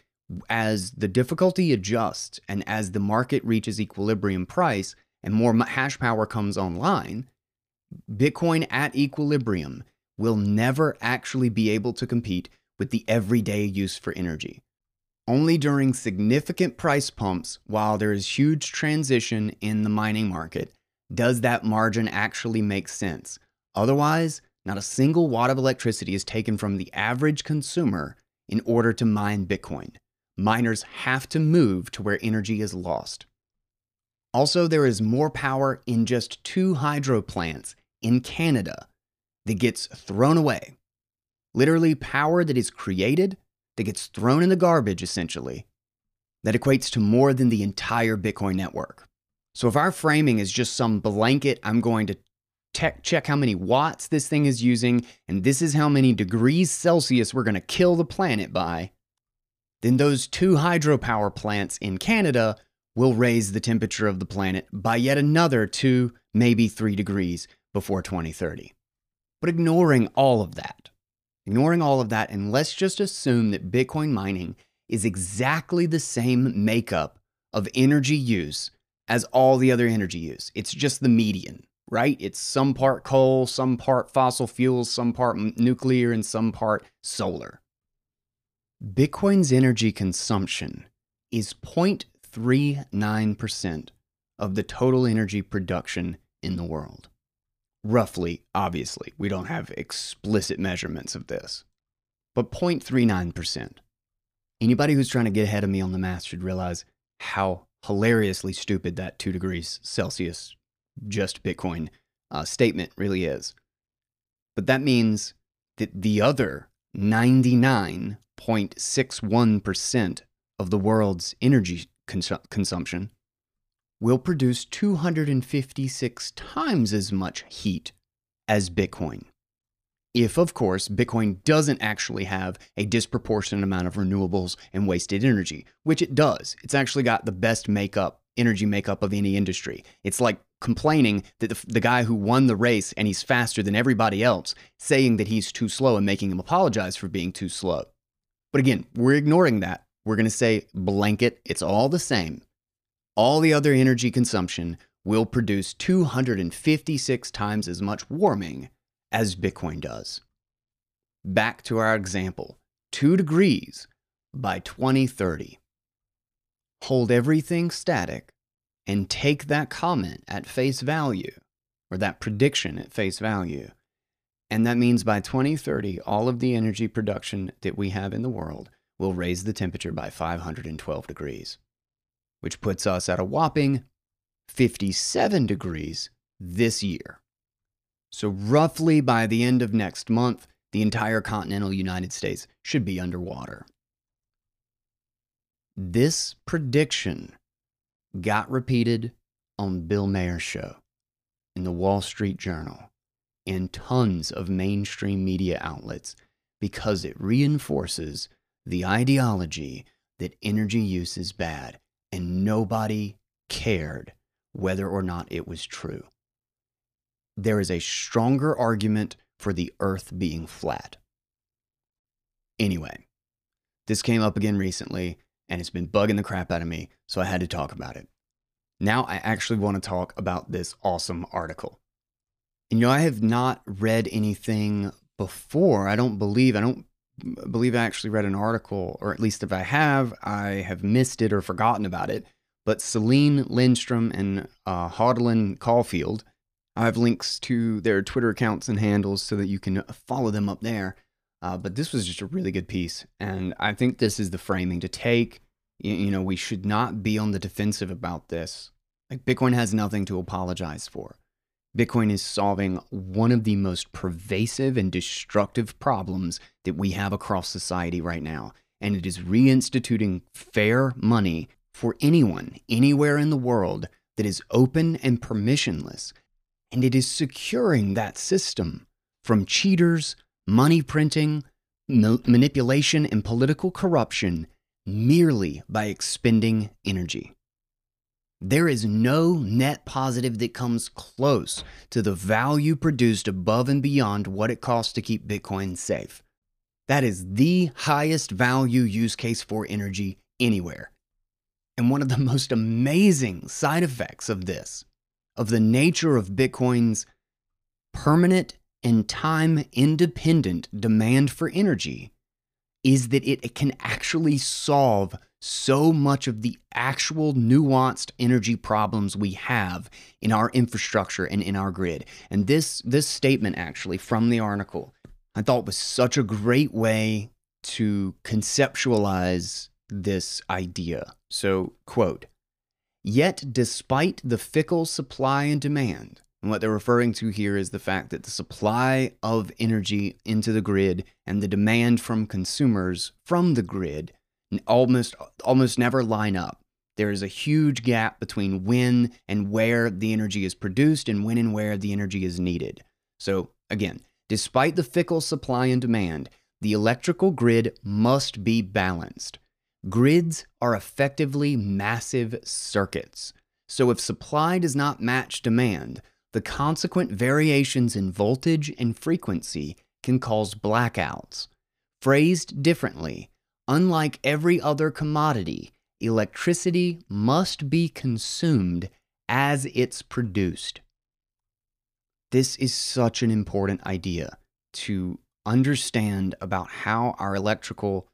as the difficulty adjusts and as the market reaches equilibrium price and more hash power comes online, Bitcoin at equilibrium will never actually be able to compete with the everyday use for energy. Only during significant price pumps, while there is huge transition in the mining market, does that margin actually make sense. Otherwise, not a single watt of electricity is taken from the average consumer in order to mine Bitcoin. Miners have to move to where energy is lost. Also, there is more power in just two hydro plants in Canada that gets thrown away. Literally, power that is created that gets thrown in the garbage, essentially, that equates to more than the entire Bitcoin network. So, if our framing is just some blanket, I'm going to tech check how many watts this thing is using, and this is how many degrees Celsius we're going to kill the planet by, then those two hydropower plants in Canada will raise the temperature of the planet by yet another two, maybe three degrees before 2030. But ignoring all of that, ignoring all of that, and let's just assume that Bitcoin mining is exactly the same makeup of energy use as all the other energy use. It's just the median, right? It's some part coal, some part fossil fuels, some part nuclear, and some part solar. Bitcoin's energy consumption is 0.39% of the total energy production in the world roughly, obviously. We don't have explicit measurements of this, but 0.39%. Anybody who's trying to get ahead of me on the math should realize how hilariously stupid that 2 degrees Celsius just Bitcoin uh, statement really is. But that means that the other 99.61% of the world's energy cons- consumption will produce 256 times as much heat as Bitcoin. If, of course, Bitcoin doesn't actually have a disproportionate amount of renewables and wasted energy, which it does. It's actually got the best makeup, energy makeup of any industry. It's like complaining that the, the, guy who won the race and he's faster than everybody else, saying that he's too slow and making him apologize for being too slow. But again, we're ignoring that. We're going to say blanket, it's all the same all the other energy consumption will produce 256 times as much warming as Bitcoin does. Back to our example 2 degrees by 2030. Hold everything static and take that comment at face value, or that prediction at face value. And that means by 2030, all of the energy production that we have in the world will raise the temperature by 512 degrees which puts us at a whopping 57 degrees this year. So, roughly by the end of next month, the entire continental United States should be underwater. This prediction got repeated on Bill Maher's show, in the Wall Street Journal, and tons of mainstream media outlets because it reinforces the ideology that energy use is bad and nobody cared whether or not it was true. There is a stronger argument for the earth being flat. Anyway, this came up again recently and it's been bugging the crap out of me, so I had to talk about it. Now I actually want to talk about this awesome article. And you know, I have not read anything before. I don't believe, I don't believe I actually read an article, or at least if I have, I have missed it or forgotten about it. But Selene Lindstrom and uh, Hodl'n Caulfield, I have links to their Twitter accounts and handles so that you can follow them up there. Uh, but this was just a really good piece. And I think this is the framing to take. You, you know, we should not be on the defensive about this. Like, Bitcoin has nothing to apologize for. Bitcoin is solving one of the most pervasive and destructive problems that we have across society right now. And it is reinstituting fair money for anyone, anywhere in the world that is open and permissionless. And it is securing that system from cheaters, money printing, ma- manipulation, and political corruption merely by expending energy. There is no net positive that comes close to the value produced above and beyond what it costs to keep Bitcoin safe. That is the highest value use case for energy anywhere. And one of the most amazing side effects of this, of the nature of Bitcoin's permanent and time independent demand for energy, is that it can actually solve so much of the actual nuanced energy problems we have in our infrastructure and in our grid. And this this statement actually from the article I thought was such a great way to conceptualize this idea. So, quote, Yet, despite the fickle supply and demand, and what they're referring to here is the fact that the supply of energy into the grid and the demand from consumers from the grid almost almost never line up. There is a huge gap between when and where the energy is produced and when and where the energy is needed. So, again, despite the fickle supply and demand, the electrical grid must be balanced. Grids are effectively massive circuits. So, if supply does not match demand, the consequent variations in voltage and frequency can cause blackouts. Phrased differently, Unlike every other commodity, electricity must be consumed as it's produced. This is such an important idea to understand about how our electrical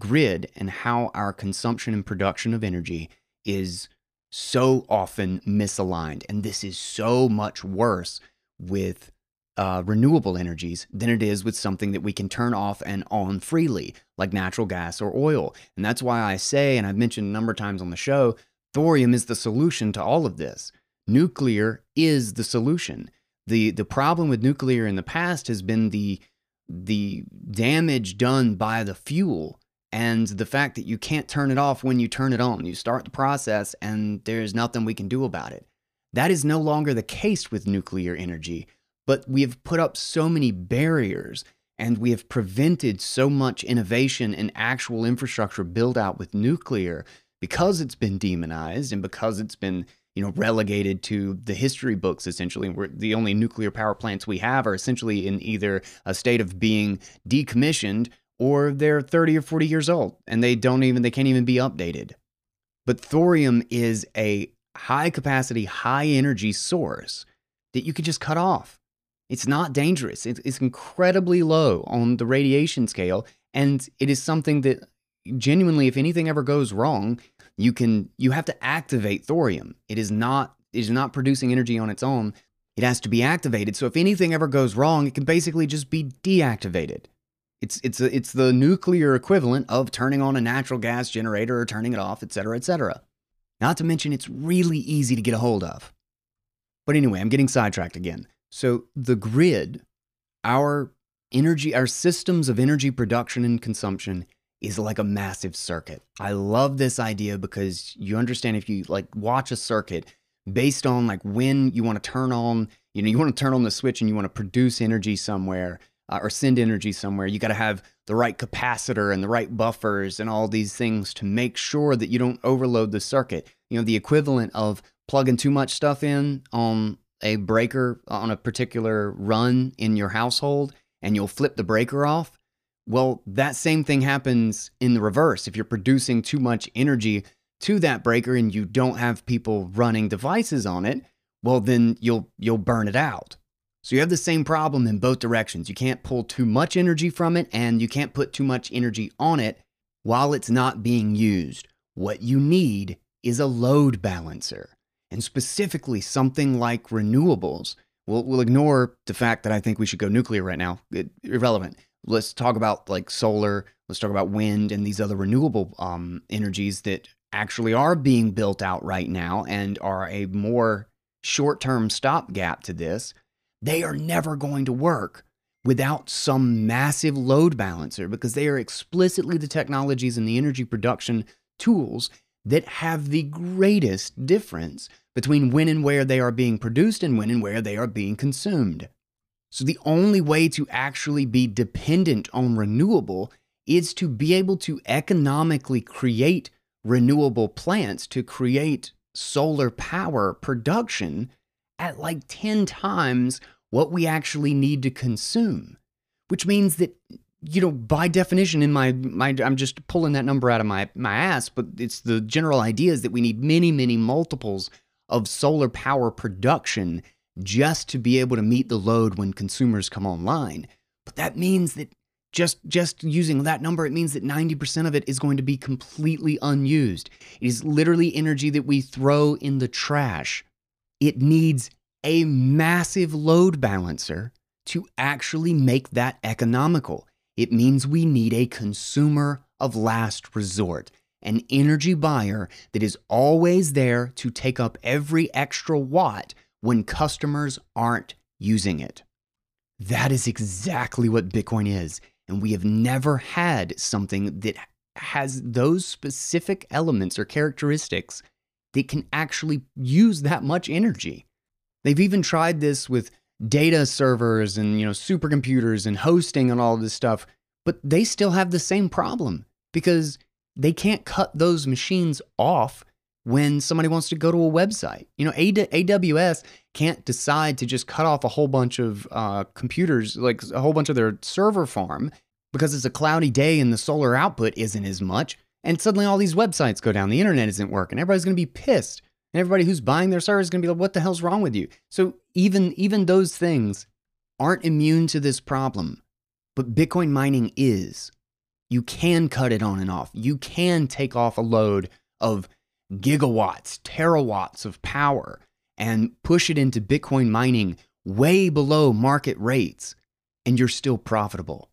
grid and how our consumption and production of energy is so often misaligned. And this is so much worse with uh, renewable energies than it is with something that we can turn off and on freely, like natural gas or oil. And that's why I say, and I've mentioned a number of times on the show, thorium is the solution to all of this. Nuclear is the solution. The, the problem with nuclear in the past has been the, the damage done by the fuel and the fact that you can't turn it off when you turn it on. You start the process and there's nothing we can do about it. That is no longer the case with nuclear energy but we have put up so many barriers and we have prevented so much innovation and actual infrastructure build out with nuclear because it's been demonized and because it's been you know relegated to the history books essentially. The only nuclear power plants we have are essentially in either a state of being decommissioned or they're 30 or 40 years old and they don't even they can't even be updated. But thorium is a high capacity high energy source that you could just cut off it's not dangerous. It's incredibly low on the radiation scale. And it is something that genuinely, if anything ever goes wrong, you can you have to activate thorium. It is not it is not producing energy on its own. It has to be activated. So if anything ever goes wrong, it can basically just be deactivated. It's it's a, it's the nuclear equivalent of turning on a natural gas generator or turning it off, etc., etc. Not to mention it's really easy to get a hold of. But anyway, I'm getting sidetracked again. So the grid, our energy, our systems of energy production and consumption is like a massive circuit. I love this idea because you understand if you like watch a circuit based on like when you want to turn on, you know, you want to turn on the switch and you want to produce energy somewhere uh, or send energy somewhere, you got to have the right capacitor and the right buffers and all these things to make sure that you don't overload the circuit. You know, the equivalent of plugging too much stuff in on a breaker on a particular run in your household and you'll flip the breaker off, well, that same thing happens in the reverse. If you're producing too much energy to that breaker and you don't have people running devices on it, well then you'll you'll burn it out. So you have the same problem in both directions. You can't pull too much energy from it and you can't put too much energy on it while it's not being used. What you need is a load balancer and specifically something like renewables. We'll, we'll ignore the fact that I think we should go nuclear right now. It, irrelevant. Let's talk about like solar. Let's talk about wind and these other renewable um, energies that actually are being built out right now and are a more short term stopgap to this. They are never going to work without some massive load balancer because they are explicitly the technologies and the energy production tools that have the greatest difference between when and where they are being produced and when and where they are being consumed. So, the only way to actually be dependent on renewable is to be able to economically create renewable plants to create solar power production at like 10 times what we actually need to consume, which means that you know by definition in my my I'm just pulling that number out of my my ass, but it's the general idea is that we need many many multiples of solar power production just to be able to meet the load when consumers come online. But that means that just just using that number it means that 90% of it is going to be completely unused. It is literally energy that we throw in the trash. It needs a massive load balancer to actually make that economical. It means we need a consumer of last resort, an energy buyer that is always there to take up every extra watt when customers aren't using it. That is exactly what Bitcoin is. And we have never had something that has those specific elements or characteristics that can actually use that much energy. They've even tried this with data servers and you know supercomputers and hosting and all of this stuff, but they still have the same problem because they can't cut those machines off when somebody wants to go to a website. You know, AWS can't decide to just cut off a whole bunch of uh, computers, like a whole bunch of their server farm, because it's a cloudy day and the solar output isn't as much. And suddenly all these websites go down, the internet isn't working. Everybody's going to be pissed. And everybody who's buying their server is going to be like, what the hell's wrong with you? So even, even those things aren't immune to this problem. But Bitcoin mining is. You can cut it on and off. You can take off a load of gigawatts, terawatts of power and push it into Bitcoin mining way below market rates, and you're still profitable.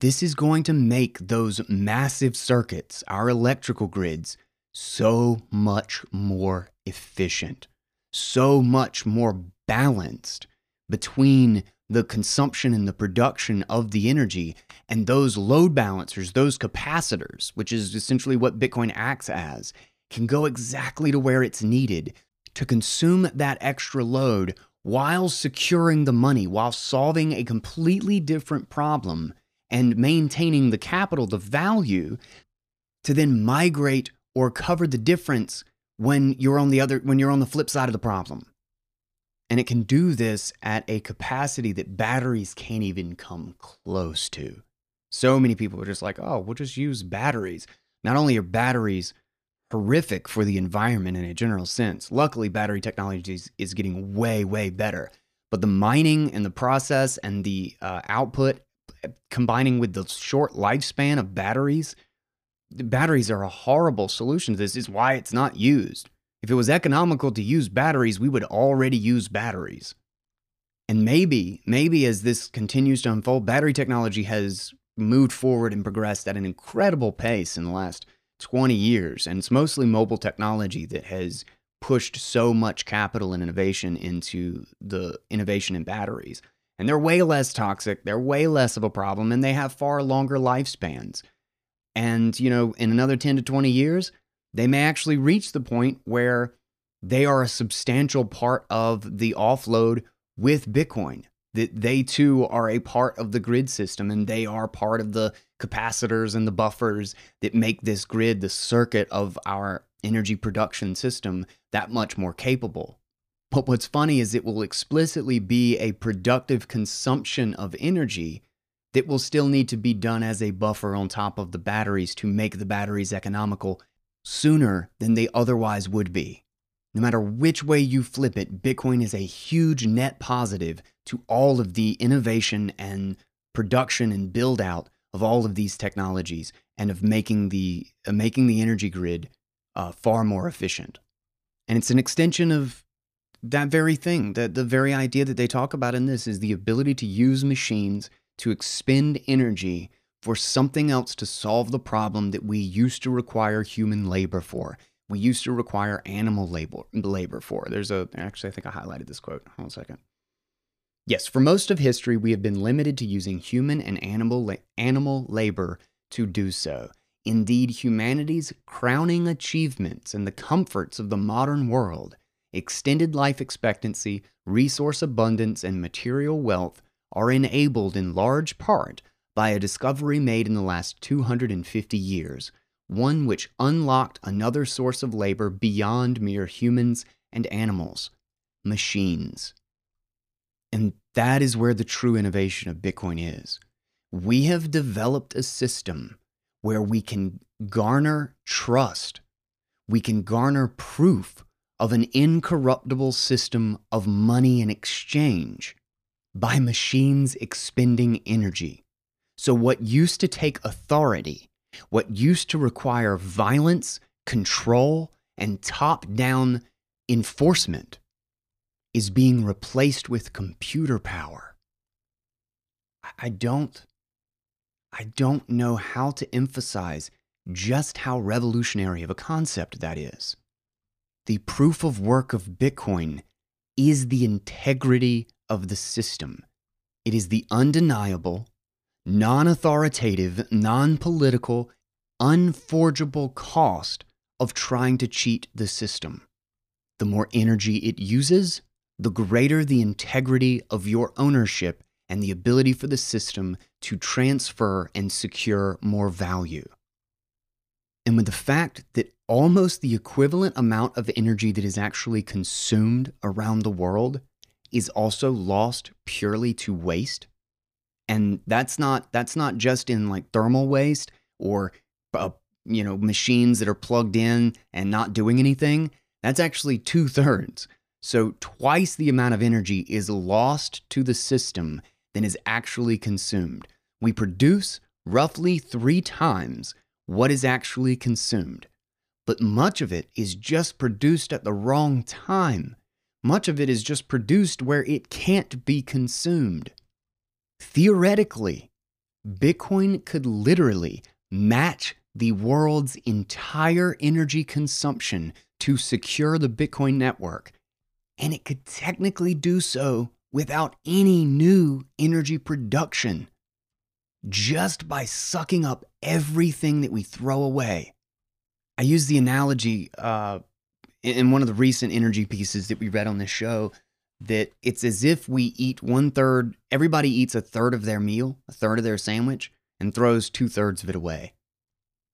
This is going to make those massive circuits, our electrical grids, so much more efficient, so much more balanced between the consumption and the production of the energy and those load balancers, those capacitors, which is essentially what Bitcoin acts as, can go exactly to where it's needed to consume that extra load while securing the money, while solving a completely different problem and maintaining the capital, the value, to then migrate or cover the difference when you're on the other when you're on the flip side of the problem. And it can do this at a capacity that batteries can't even come close to. So many people are just like, "Oh, we'll just use batteries." Not only are batteries horrific for the environment in a general sense. Luckily, battery technology is, is getting way, way better. But the mining and the process and the uh, output, combining with the short lifespan of batteries, batteries are a horrible solution to this. Is why it's not used. If it was economical to use batteries, we would already use batteries. And maybe, maybe as this continues to unfold, battery technology has moved forward and progressed at an incredible pace in the last 20 years. And it's mostly mobile technology that has pushed so much capital and innovation into the innovation in batteries. And they're way less toxic, they're way less of a problem, and they have far longer lifespans. And, you know, in another 10 to 20 years, they may actually reach the point where they are a substantial part of the offload with Bitcoin that they too are a part of the grid system and they are part of the capacitors and the buffers that make this grid, the circuit of our energy production system, that much more capable. But what's funny is it will explicitly be a productive consumption of energy that will still need to be done as a buffer on top of the batteries to make the batteries economical sooner than they otherwise would be. No matter which way you flip it, Bitcoin is a huge net positive to all of the innovation and production and build out of all of these technologies and of making the uh, making the energy grid uh, far more efficient. And it's an extension of that very thing. That the very idea that they talk about in this is the ability to use machines to expend energy for something else to solve the problem that we used to require human labor for we used to require animal labor, labor for. There's a, actually, I think I highlighted this quote. Hold on a second. Yes, for most of history, we have been limited to using human and animal, la- animal labor to do so. Indeed, humanity's crowning achievements and the comforts of the modern world, extended life expectancy, resource abundance, and material wealth, are enabled in large part by a discovery made in the last 250 years, one which unlocked another source of labor beyond mere humans and animals machines. And that is where the true innovation of Bitcoin is. We have developed a system where we can garner trust, we can garner proof of an incorruptible system of money and exchange by machines expending energy. So, what used to take authority, what used to require violence, control, and top down enforcement, is being replaced with computer power. I don't I don't know how to emphasize just how revolutionary of a concept that is. The proof of work of Bitcoin is the integrity of the system. It is the undeniable, non authoritative, non political, unforgeable cost of trying to cheat the system. The more energy it uses, the greater the integrity of your ownership and the ability for the system to transfer and secure more value. And with the fact that almost the equivalent amount of energy that is actually consumed around the world is also lost purely to waste, and that's not that's not just in like thermal waste or uh, you know machines that are plugged in and not doing anything. That's actually two thirds. So twice the amount of energy is lost to the system than is actually consumed. We produce roughly three times what is actually consumed. But much of it is just produced at the wrong time. Much of it is just produced where it can't be consumed. Theoretically, Bitcoin could literally match the world's entire energy consumption to secure the Bitcoin network, and it could technically do so without any new energy production, just by sucking up everything that we throw away. I use the analogy uh, in one of the recent energy pieces that we read on this show that it's as if we eat one third, everybody eats a third of their meal, a third of their sandwich, and throws two thirds of it away.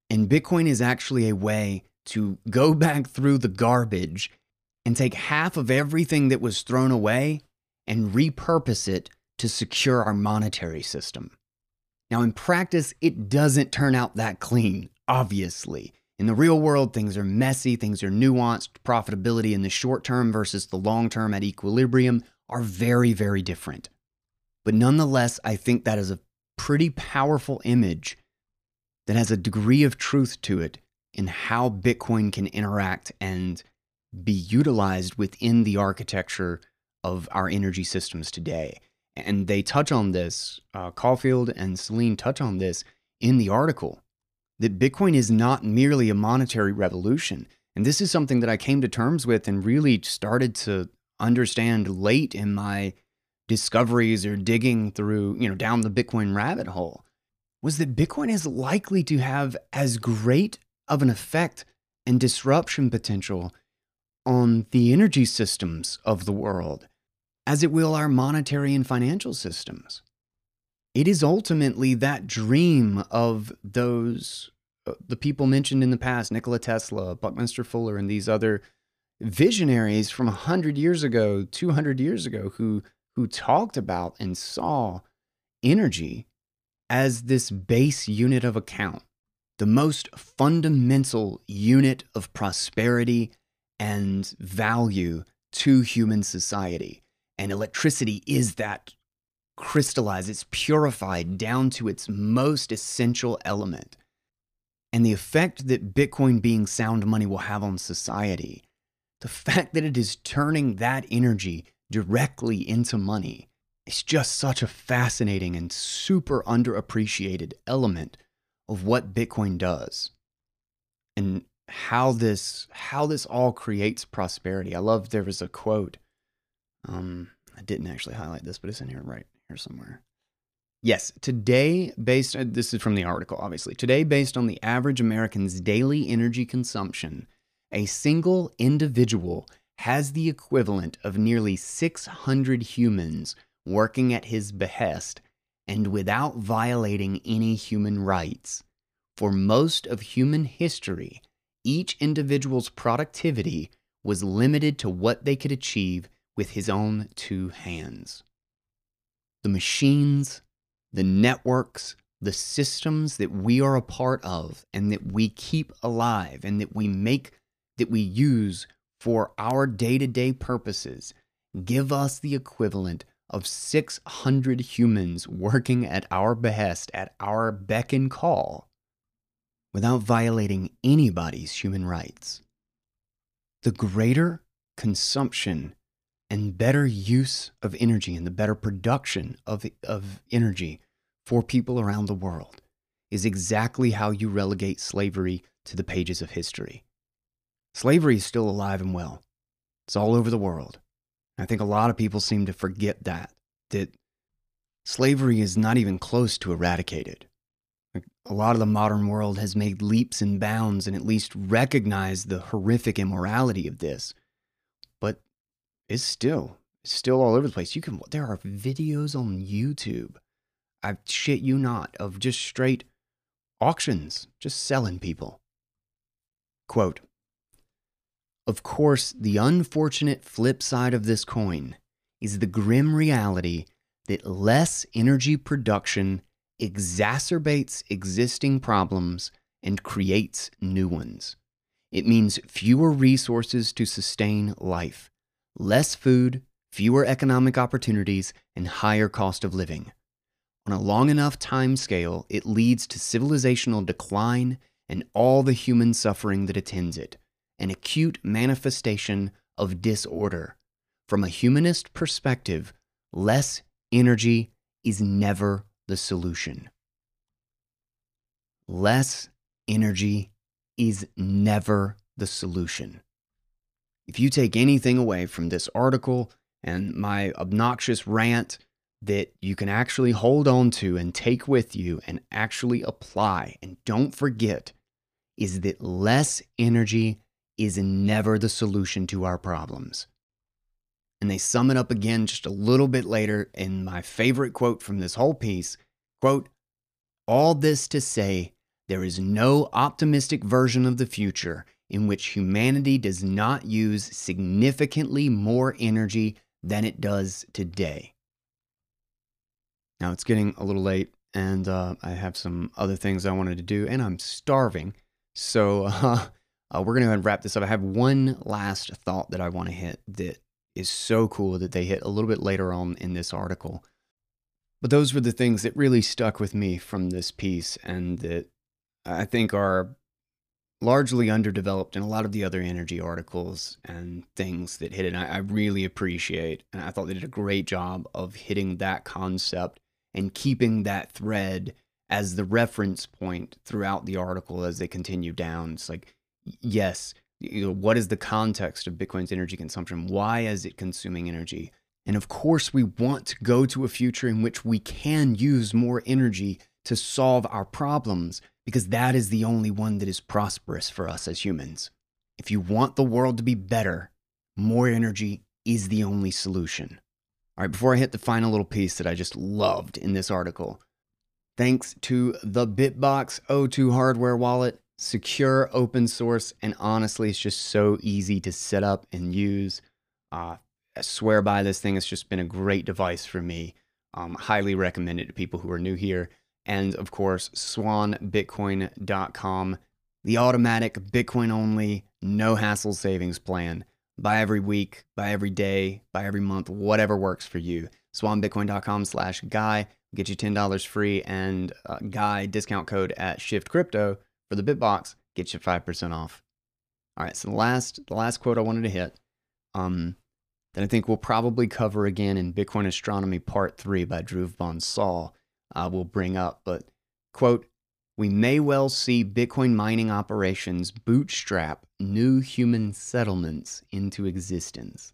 And Bitcoin is actually a way to go back through the garbage and take half of everything that was thrown away and repurpose it to secure our monetary system. Now, in practice, it doesn't turn out that clean, obviously. In the real world, things are messy, things are nuanced. Profitability in the short term versus the long term at equilibrium are very, very different. But nonetheless, I think that is a pretty powerful image that has a degree of truth to it in how Bitcoin can interact and be utilized within the architecture of our energy systems today. And they touch on this, uh, Caulfield and Selene touch on this in the article that Bitcoin is not merely a monetary revolution. And this is something that I came to terms with and really started to understand late in my discoveries or digging through, you know, down the Bitcoin rabbit hole was that Bitcoin is likely to have as great of an effect and disruption potential on the energy systems of the world as it will our monetary and financial systems. It is ultimately that dream of those, uh, the people mentioned in the past, Nikola Tesla, Buckminster Fuller, and these other visionaries from 100 years ago, 200 years ago, who, who talked about and saw energy as this base unit of account, the most fundamental unit of prosperity and value to human society. And electricity is that crystallized, it's purified down to its most essential element. And the effect that Bitcoin being sound money will have on society, the fact that it is turning that energy directly into money, is just such a fascinating and super underappreciated element of what Bitcoin does. And how this how this all creates prosperity. I love there was a quote um, I didn't actually highlight this, but it's in here right here somewhere. Yes, today, based, uh, this is from the article, obviously. Today, based on the average American's daily energy consumption, a single individual has the equivalent of nearly 600 humans working at his behest and without violating any human rights. For most of human history, each individual's productivity was limited to what they could achieve with his own two hands. The machines, the networks, the systems that we are a part of and that we keep alive and that we make, that we use for our day to day purposes give us the equivalent of 600 humans working at our behest, at our beck and call, without violating anybody's human rights. The greater consumption and better use of energy and the better production of, of energy for people around the world is exactly how you relegate slavery to the pages of history. Slavery is still alive and well. It's all over the world. I think a lot of people seem to forget that, that slavery is not even close to eradicated. a lot of the modern world has made leaps and bounds and at least recognized the horrific immorality of this. It's still, still all over the place. You can, there are videos on YouTube I shit you not, of just straight auctions, just selling people. Quote Of course, the unfortunate flip side of this coin is the grim reality that less energy production exacerbates existing problems and creates new ones. It means fewer resources to sustain life, less food, fewer economic opportunities, and higher cost of living. On a long enough time scale, it leads to civilizational decline and all the human suffering that attends it, an acute manifestation of disorder. From a humanist perspective, less energy is never the solution. Less energy is never the solution. If you take anything away from this article and my obnoxious rant, that you can actually hold on to and take with you and actually apply. And don't forget is that less energy is never the solution to our problems. And they sum it up again just a little bit later in my favorite quote from this whole piece quote, all this to say, there is no optimistic version of the future in which humanity does not use significantly more energy than it does today. Now it's getting a little late, and uh, I have some other things I wanted to do, and I'm starving. So uh, uh, we're going to wrap this up. I have one last thought that I want to hit that is so cool that they hit a little bit later on in this article. But those were the things that really stuck with me from this piece, and that I think are largely underdeveloped in a lot of the other energy articles and things that hit it. I, I really appreciate, and I thought they did a great job of hitting that concept and keeping that thread as the reference point throughout the article as they continue down. It's like, yes, you know, what is the context of Bitcoin's energy consumption? Why is it consuming energy? And of course, we want to go to a future in which we can use more energy to solve our problems because that is the only one that is prosperous for us as humans. If you want the world to be better, more energy is the only solution. All right, before I hit the final little piece that I just loved in this article, thanks to the BitBox02 hardware wallet, secure, open source, and honestly, it's just so easy to set up and use. Uh, I swear by this thing. It's just been a great device for me. Um, highly recommend it to people who are new here. And of course, swanbitcoin.com, the automatic Bitcoin only, no hassle savings plan buy every week, buy every day, buy every month, whatever works for you. Swanbitcoin.com slash guy, get you $10 free, and uh, guy discount code at Shift Crypto for the Bitbox, get you 5% off. All right, so the last, the last quote I wanted to hit, um, that I think we'll probably cover again in Bitcoin Astronomy Part 3 by Dhruv Bansal, uh, we'll bring up, but quote, we may well see Bitcoin mining operations bootstrap new human settlements into existence.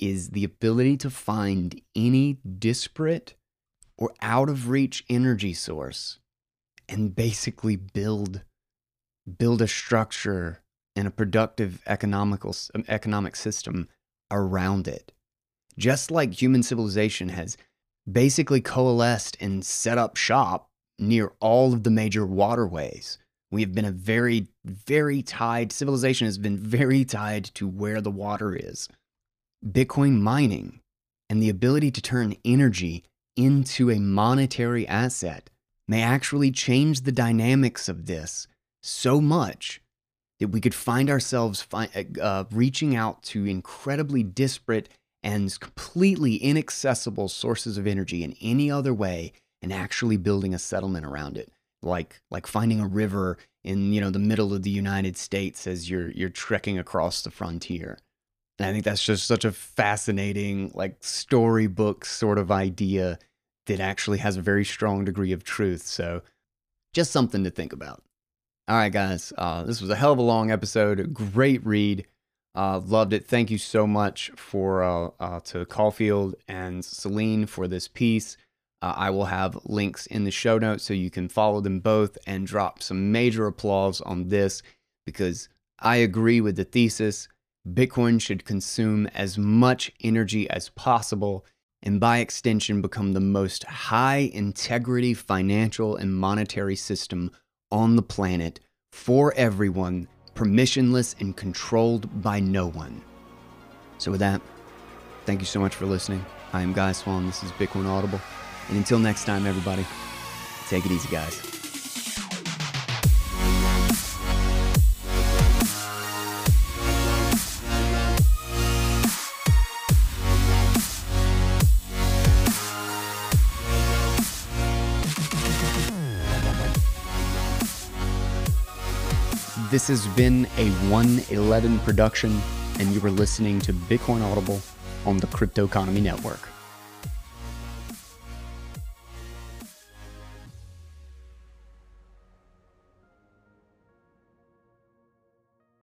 Is the ability to find any disparate or out of reach energy source and basically build build a structure and a productive economical economic system around it. Just like human civilization has basically coalesced and set up shop near all of the major waterways. We have been a very, very tied, civilization has been very tied to where the water is. Bitcoin mining and the ability to turn energy into a monetary asset may actually change the dynamics of this so much that we could find ourselves fi- uh, reaching out to incredibly disparate and completely inaccessible sources of energy in any other way and actually building a settlement around it. Like like finding a river in you know the middle of the United States as you're you're trekking across the frontier. And I think that's just such a fascinating like storybook sort of idea that actually has a very strong degree of truth. So just something to think about. All right guys uh, this was a hell of a long episode. Great read uh, loved it. Thank you so much for uh, uh, to Caulfield and Selene for this piece. Uh, I will have links in the show notes so you can follow them both and drop some major applause on this because I agree with the thesis. Bitcoin should consume as much energy as possible and by extension become the most high integrity financial and monetary system on the planet for everyone permissionless and controlled by no one. So, with that, thank you so much for listening. I am Guy Swan. This is Bitcoin Audible. And until next time, everybody, take it easy, guys. This has been a 111 production, and you were listening to Bitcoin Audible on the Crypto Economy Network.